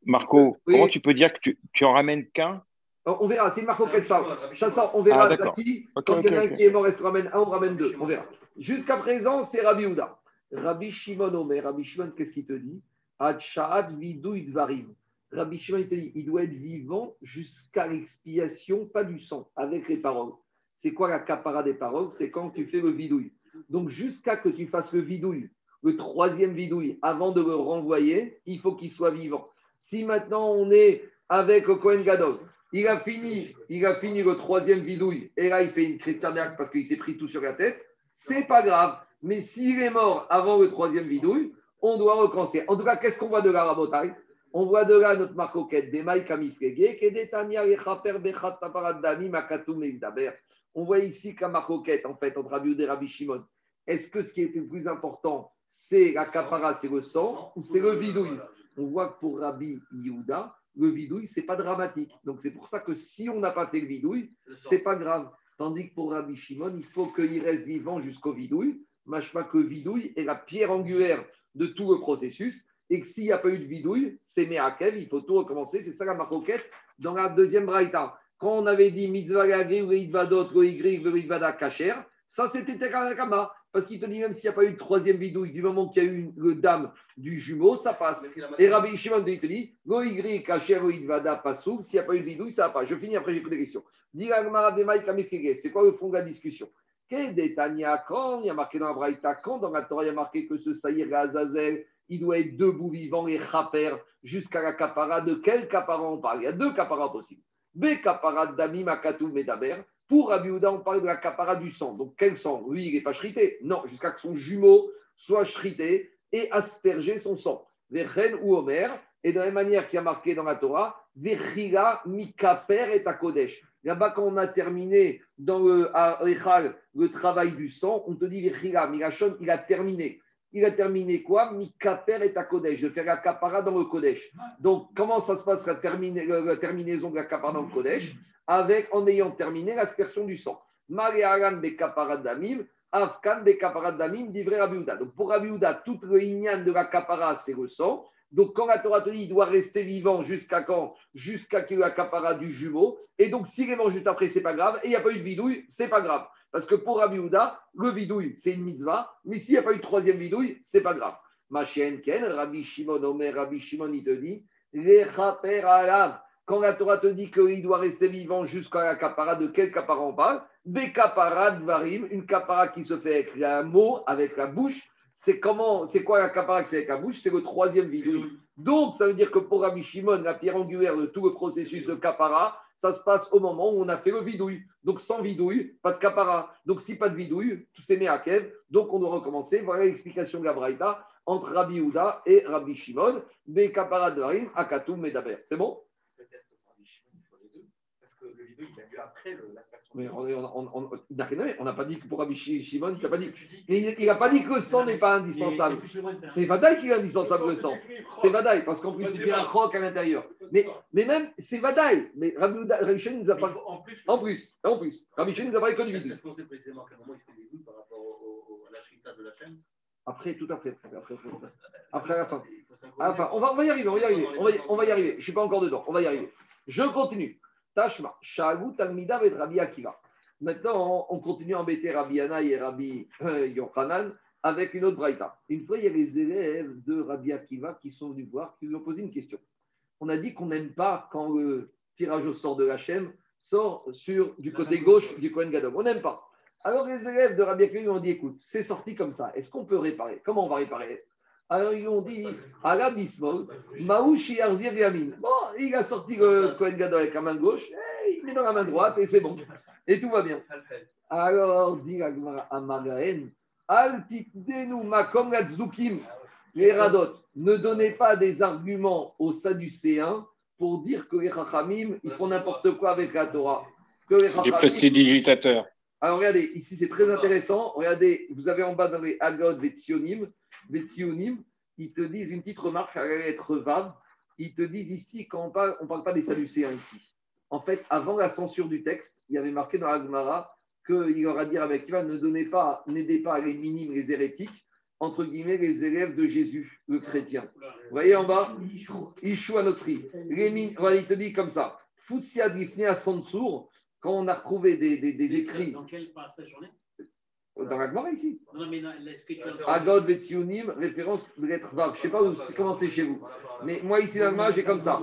Marco, Oui. comment tu peux dire que tu, tu en ramènes qu'un On on verra, c'est au ça. Ça, on verra Ah, d'accord. Zaki. Ok, Quand ok, il y en a un ok. qui est mort, est-ce qu'on ramène un, on ramène deux On verra. Jusqu'à présent, c'est Rabbi Houda. Rabbi Shimon Omer. Rabbi Shimon, qu'est-ce qu'il te dit? Ad sha'at vidou idvarim. Rabbi Shimon, il te dit, il doit être vivant jusqu'à l'expiation, pas du sang, avec les paroles. C'est quoi la capara des paroles? C'est quand tu fais le vidouille. Donc, jusqu'à que tu fasses le vidouille, le troisième vidouille, avant de le renvoyer, il faut qu'il soit vivant. Si maintenant on est avec le Kohen il a fini, il a fini le troisième vidouille, et là il fait une crise cardiaque parce qu'il s'est pris tout sur la tête, c'est pas grave. Mais s'il est mort avant le troisième vidouille, on doit recommencer. En tout cas, qu'est-ce qu'on voit de la rabotaille On voit de là notre marcoquette, des maïs kamifrege, kedetania yechaper bechat taparadami makatum meizdaber. On voit ici qu'un marcoquette, en fait, entre Rabbi et Rabbi Shimon. Est-ce que ce qui est le plus important, c'est la capara, c'est le sang, ou c'est le vidouille On voit que pour Rabbi Yehuda, le vidouille, c'est pas dramatique. Donc c'est pour ça que si on n'a pas fait le vidouille, c'est pas grave. Tandis que pour Rabbi Shimon, il faut qu'il reste vivant jusqu'au vidouille. Machma que vidouille est la pierre angulaire de tout le processus. Et que s'il n'y a pas eu de vidouille, c'est Meakev, il faut tout recommencer. C'est ça la maroquette dans la deuxième braïta. Quand on avait dit mitzvah gagri, ou idvadot, ou igri, ou kacher, ça c'était Tekanakama. Parce qu'il te dit même s'il n'y a pas eu de troisième vidouille, du moment qu'il y a eu le dame du jumeau, ça passe. Et Rabbi Shimon il te dit, go igri, kacher, ou idvada, pasou, s'il n'y a pas eu de vidouille, ça va pas. Je finis après, j'écoute des questions. De C'est quoi le fond de la discussion? Kedetania, quand il y a marqué dans la Braïta, quand dans la Torah il y a marqué que ce Saïr Azazel, il doit être debout vivant et chaper jusqu'à la capara. De quel capara on parle? Il y a deux caparas possibles. Be capara d'Ami Makatou Medaber. Pour Abiouda, on parle de la capara du sang. Donc quel sang? Lui, il n'est pas shrité. Non, jusqu'à que son jumeau soit shrité et asperger son sang. Vechen ou Omer. Et de la même manière qu'il y a marqué dans la Torah, Vechila Mikaper et Kodesh. Là-bas, quand on a terminé dans le, à le travail du sang, on te dit Vechila, Milachon, il a terminé il a terminé quoi? Mikaper et ta Kodesh, de faire la capara dans le Kodesh. Donc, comment ça se passe la, terminaison de la capara dans le Kodesh? Avec, En ayant terminé l'aspersion du sang. Mariaran be kapara damim, Afkan be kapara damim, divrei Rabiouda. Donc, pour Rabiouda, tout le de la capara, c'est le sang. Donc, quand la Torah te dit il doit rester vivant jusqu'à quand? Jusqu'à qu'il y ait la du jumeau. Et donc, s'il est mort juste après, c'est pas grave. Et il n'y a pas eu de vidouille, c'est pas grave. Parce que pour Rabbi Houda, le vidouille, c'est une mitzvah, mais s'il n'y a pas eu de troisième vidouille, c'est pas grave. Ma chienne Ken, Rabbi Shimon Omer, Rabbi Shimon, il te dit, les. Quand la Torah te dit qu'il doit rester vivant jusqu'à la capara, de quel capara on parle? Des capara varim, une capara qui se fait avec un mot, avec la bouche. C'est comment, c'est quoi la capara qui se fait avec la bouche? C'est le troisième vidouille. Donc, ça veut dire que pour Rabbi Shimon, la pierre angulaire de tout le processus de capara, ça se passe au moment où on a fait le vidouille. Donc sans vidouille, pas de capara. Donc si pas de vidouille, tout s'est mis à Kev. Donc on doit recommencer. Voilà l'explication de la entre Rabbi Houda et Rabbi Shimon. Des capara de Harim, Akatum, Medaber. C'est bon? Peut-être que Rabbi Shimon, il les deux. Parce que le vidouille, il a lieu après la mais on n'a pas dit que pour Rabbi Shimon, il n'a pas dit. Il n'a pas dit que le sang n'est pas indispensable. C'est Vadaï qui est indispensable le sang. C'est Vadaï, parce qu'en plus, il fait un croc à l'intérieur. Mais, mais même, c'est Vadaï. Mais Rabbi Shimon nous a pas. En plus, en plus. Rabbi Shimon nous a parlé que du. Est-ce qu'on sait précisément à quel moment il se fait des par rapport à la shrita de la chaîne? Après, tout après, après, après, après, à la fin. Enfin, on va, on va y arriver, on va y arriver, on va, on va y arriver. Je ne suis pas encore dedans, on va y arriver. Je continue. Tashma, Shagu, Talmida et Rabbi Akiva. Maintenant, on continue à embêter Rabbi Anna et Rabbi euh, Yochanan avec une autre braïta. Une fois, il y a les élèves de Rabbi Akiva qui sont venus voir, qui lui ont posé une question. On a dit qu'on n'aime pas quand le tirage au sort de la chaîne sort sur du côté gauche du Kohen Gadol. On n'aime pas. Alors les élèves de Rabbi Akiva ont dit écoute, c'est sorti comme ça. Est-ce qu'on peut réparer? Comment on va réparer? Alors ils ont dit, la Bismol, Maouchi Arzir Yamin. Bon, il a sorti le Kohen Gadol avec la main gauche, et il met dans la main droite et c'est bon. Et tout va bien. Alors, dit à Margaën, Altitdenu Makom Gatzukim, les Radot, ne donnez pas des arguments aux Sadducéens pour dire que les Chachamim, ils font n'importe quoi avec la Torah. C'est des prestidigitateurs. Alors regardez, ici c'est très intéressant. Regardez, vous avez en bas dans les Agod Vetsionim, Vetsionim, ils te disent une petite remarque à être vague. Ils te disent ici, quand on parle, on parle pas des Sadducéens ici. En fait, avant la censure du texte, il y avait marqué dans la Gemara qu'il aura dit avec Ivan ne donnez pas, n'aidez pas les minimes, les hérétiques, entre guillemets, les élèves de Jésus, le chrétien. Vous voyez en bas? Ishou à notre Il te dit comme ça Foussia Difne à Sansour, quand on a retrouvé des, des, des écrits. Dans quel passage on est? Dans la Gemara ici. Non, mais est-ce que tu as. Agod Vetsionim, référence de lettre Vav. Je ne sais pas où, comment c'est chez vous. Mais moi, ici, dans la j'ai comme ça.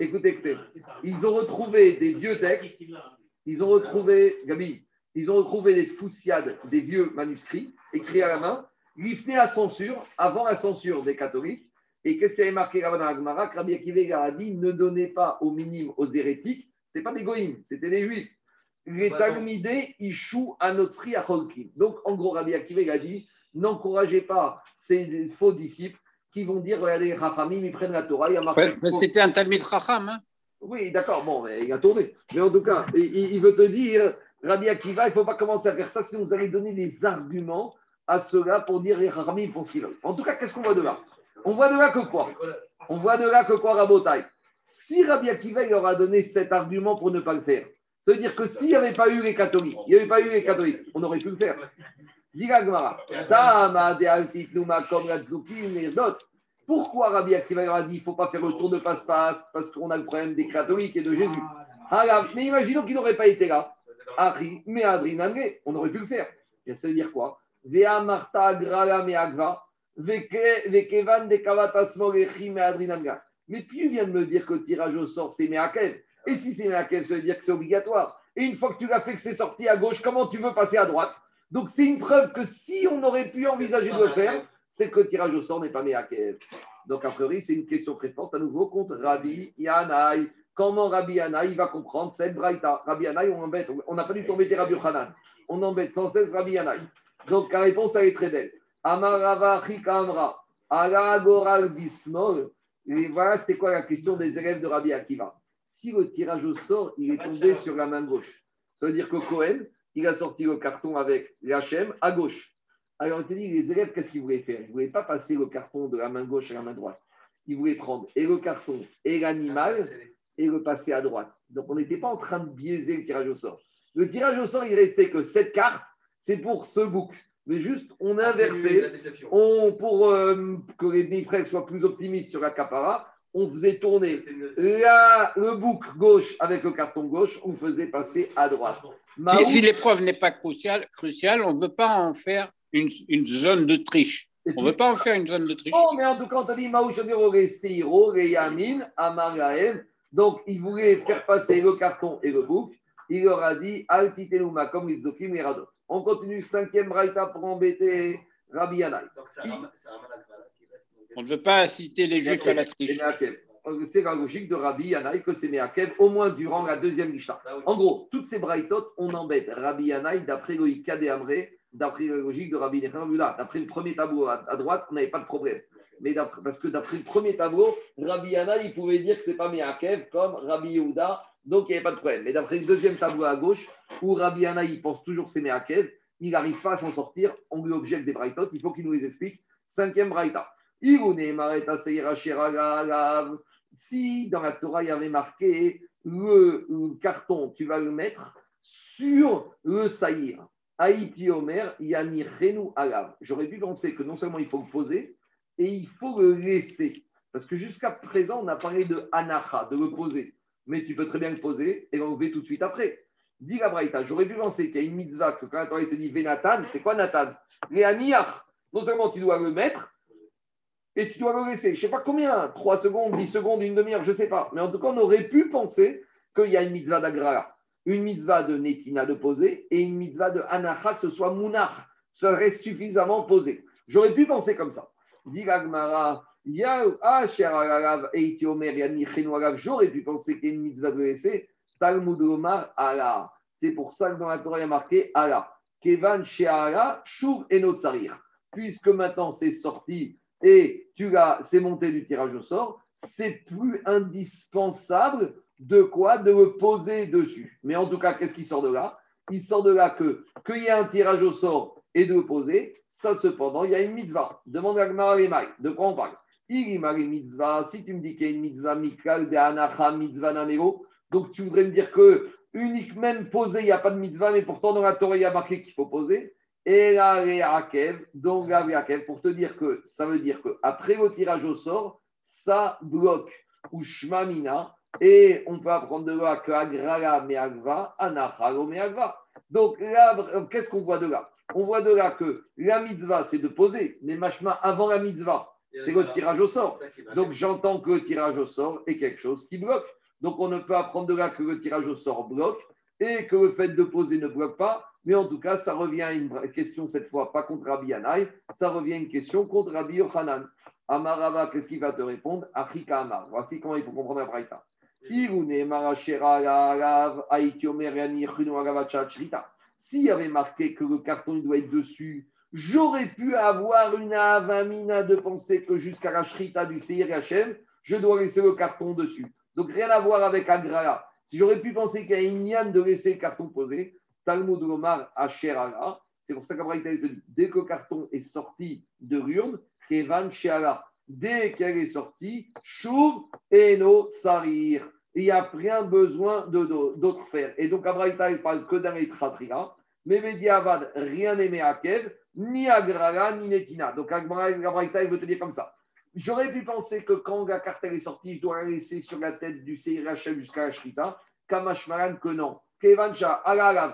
Écoutez, écoutez. Ils ont retrouvé des vieux textes. Ils ont retrouvé, Gabi, ils ont retrouvé des foussiades, des vieux manuscrits écrits à la main, liftés à censure, avant la censure des catholiques. Et qu'est-ce qui avait marqué là-bas dans la Gemara? Rabbi Akiva a dit ne donnez pas aux minimes, aux hérétiques. Ce n'était pas des goïms, c'était des juifs les Talmidé Ishu Anotri Acholkim. Donc, en gros, Rabbi Akiva a dit n'encouragez pas ces faux disciples qui vont dire regardez, les Rachamim, ils prennent la Torah. Il y a marqué, ouais, mais c'était un Talmid Racham. Hein oui, d'accord, bon, mais il a tourné. Mais en tout cas, il, il veut te dire Rabbi Akiva, il ne faut pas commencer à faire ça, sinon vous allez donner des arguments à ceux-là pour dire les Rachamim font ce qu'ils veulent. En tout cas, qu'est-ce qu'on voit de là? On voit de là que quoi? On voit de là que quoi, Rabotai? Si Rabbi Akiva il leur a donné cet argument pour ne pas le faire, ça veut dire que s'il n'y avait pas eu les catholiques, il n'y avait pas eu les catholiques, on aurait pu le faire. Pourquoi Rabbi Akiva a dit qu'il ne faut pas faire le tour de passe-passe Parce qu'on a le problème des catholiques et de Jésus? Mais imaginons qu'il n'aurait pas été là. Mais on aurait pu le faire. Ça veut dire quoi? Mais puis vient de me dire que le tirage au sort, c'est Meakev. Et si c'est Meakev, ça veut dire que c'est obligatoire. Et une fois que tu l'as fait, que c'est sorti à gauche, comment tu veux passer à droite? Donc c'est une preuve que si on aurait pu envisager de le faire, c'est que le tirage au sort n'est pas Meakev. Donc a priori, c'est une question très forte à nouveau contre Rabbi Yanaï. Comment Rabbi Yanaï va comprendre cette braïta? Rabbi Yanaï, on embête. On n'a pas du tout embêté Rabbi Yochanan. On embête sans cesse Rabbi Yanaï. Donc la réponse, elle est très belle. Amarava Chikamra, Ala Goral Bismol. Et voilà, c'était quoi la question des élèves de Rabbi Akiva? Si le tirage au sort, il est tombé sur la main gauche, ça veut dire que Cohen, il a sorti le carton avec l'Hachem à gauche. Alors, on te dit, les élèves, qu'est-ce qu'ils voulaient faire? Ils ne voulaient pas passer le carton de la main gauche à la main droite. Ils voulaient prendre et le carton et l'animal et le passer à droite. Donc, on n'était pas en train de biaiser le tirage au sort. Le tirage au sort, il restait que cette carte, c'est pour ce bouc. Mais juste, on a inversé. La déception. On, pour euh, que les Israël soient plus optimistes sur la capara, on faisait tourner la- le bouc gauche avec le carton gauche, on faisait passer à droite. Si, Mahout- si l'épreuve n'est pas cruciale, cruciale on ne veut pas en faire une, une zone de triche. On ne veut pas en faire une zone de triche. Oh, mais en tout cas, on t'a dit. Donc, il voulait faire passer le carton et le bouc. Il leur a dit Altiteluma, comme les Dokim et Radot. On continue, cinquième braïta pour embêter Rabbi Yanaï. Donc c'est un On ne veut pas inciter les juifs à la triche. C'est la logique de Rabbi Yanaï que c'est Meakev, au moins durant la deuxième Mishnah. Ah. En gros, toutes ces braïtotes, on embête Rabbi Yanaï d'après des Amré, d'après la logique de Rabbi Yehuda. D'après le premier tableau à, droite, on n'avait pas de problème. Mais d'après- parce que d'après le premier tableau, Rabbi Yanaï, il pouvait dire que c'est pas Meakev comme Rabbi Yehuda, donc il n'y avait pas de problème. Mais d'après le deuxième tableau à gauche, où Rabbi Yanaï pense toujours que c'est Meakev, il n'arrive pas à s'en sortir, on lui objecte des braïtotes, il faut qu'il nous les explique. Cinquième braïta. Si dans la Torah il y avait marqué le, carton, tu vas le mettre sur le saïr. Haïti Omer, Yani Renou Alav. J'aurais pu penser que non seulement il faut le poser, et il faut le laisser. Parce que jusqu'à présent, on a parlé de anacha, de le poser. Mais tu peux très bien le poser et l'enlever tout de suite après. Dis la Braïta, j'aurais pu penser qu'il y a une mitzvah que quand la Torah te dit Vénatan, c'est quoi Nathan? Léaniach. Non seulement tu dois le mettre, et tu dois le laisser. Je ne sais pas combien, 3 secondes, 10 secondes, une demi-heure, je ne sais pas. Mais en tout cas, on aurait pu penser qu'il y a une mitzvah d'agrara, une mitzvah de netina de poser et une mitzvah de anacha, que ce soit mounach. Ça reste suffisamment posé. J'aurais pu penser comme ça. Dit ah, j'aurais pu penser qu'il y a une mitzvah de laisser. Talmud Omar, Allah. C'est pour ça que dans la Torah, il y a marqué Allah. Kevan shuv enotzarir. Puisque maintenant c'est sorti et tu l'as, c'est monté du tirage au sort, c'est plus indispensable de quoi? De le poser dessus. Mais en tout cas, qu'est-ce qui sort de là? Il sort de là que qu'il y ait un tirage au sort et de poser, ça cependant, il y a une mitzvah. Demande à Lemay, de quoi on parle? Irimari mitzvah, si tu me dis qu'il y a une mitzvah mikal de anacha mitzvah namero, donc tu voudrais me dire que unique même posé, il n'y a pas de mitzvah, mais pourtant dans la Torah, il y a marqué qu'il faut poser. Et la donc la pour te dire que ça veut dire qu'après le tirage au sort, ça bloque ou shmamina, et on peut apprendre de là que agrala meagva, anachalo meagva. Donc là, qu'est-ce qu'on voit de là? On voit de là que la mitzvah, c'est de poser, mais machma, avant la mitzvah, c'est le tirage au sort. Donc j'entends que le tirage au sort est quelque chose qui bloque. Donc on ne peut apprendre de là que le tirage au sort bloque et que le fait de poser ne bloque pas. Mais en tout cas, ça revient à une question cette fois, pas contre Rabbi Yanaï, ça revient à une question contre Rabbi Yochanan. Amarava, qu'est-ce qu'il va te répondre? Afrika Amar. Voici comment il faut comprendre la Braïta. S'il y avait marqué que le carton doit être dessus, j'aurais pu avoir une avamina de penser que jusqu'à la shrita du Seir Hachem, je dois laisser le carton dessus. Donc rien à voir avec Agrala. Si j'aurais pu penser qu'il y a une yann de laisser le carton posé, Talmud Lomar Asher c'est pour ça qu'Abraïta te dit, dès que le carton est sorti de l'urne, Kevan Sheala, dès qu'elle est sortie, Chouv et no Sarir. Il n'y a rien besoin d'autre faire. Et donc, Abraïta, il parle que d'un Etratria, mais Mediavad, rien n'est Meakev, ni Agrala, ni Netina. Donc, Abraïta, il veut te dire comme ça. J'aurais pu penser que quand la carte est sortie, je dois la laisser sur la tête du Hachem jusqu'à la Shrita. Kamashmaran, que non.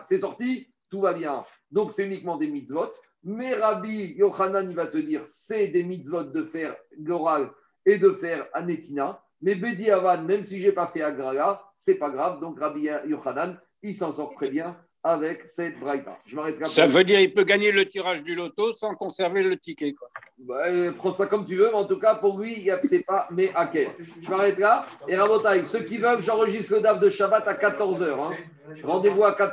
C'est sorti, tout va bien. Donc, c'est uniquement des mitzvot. Mais Rabbi Yochanan, il va te dire, c'est des mitzvot de faire l'oral et de faire Anetina. Mais Bedi Avan, même si je n'ai pas fait Agrala, c'est pas grave. Donc, Rabbi Yochanan, il s'en sort très bien avec cette braïta. Je. Ça veut dire qu'il peut gagner le tirage du loto sans conserver le ticket. Quoi. Bah, euh, prends ça comme tu veux, mais en tout cas, pour lui, il y a- c'est pas mais à quel. Je m'arrête là. Et Rabotaï, ceux qui veulent, j'enregistre le DAF de Shabbat à 14h. Rendez-vous à 14h.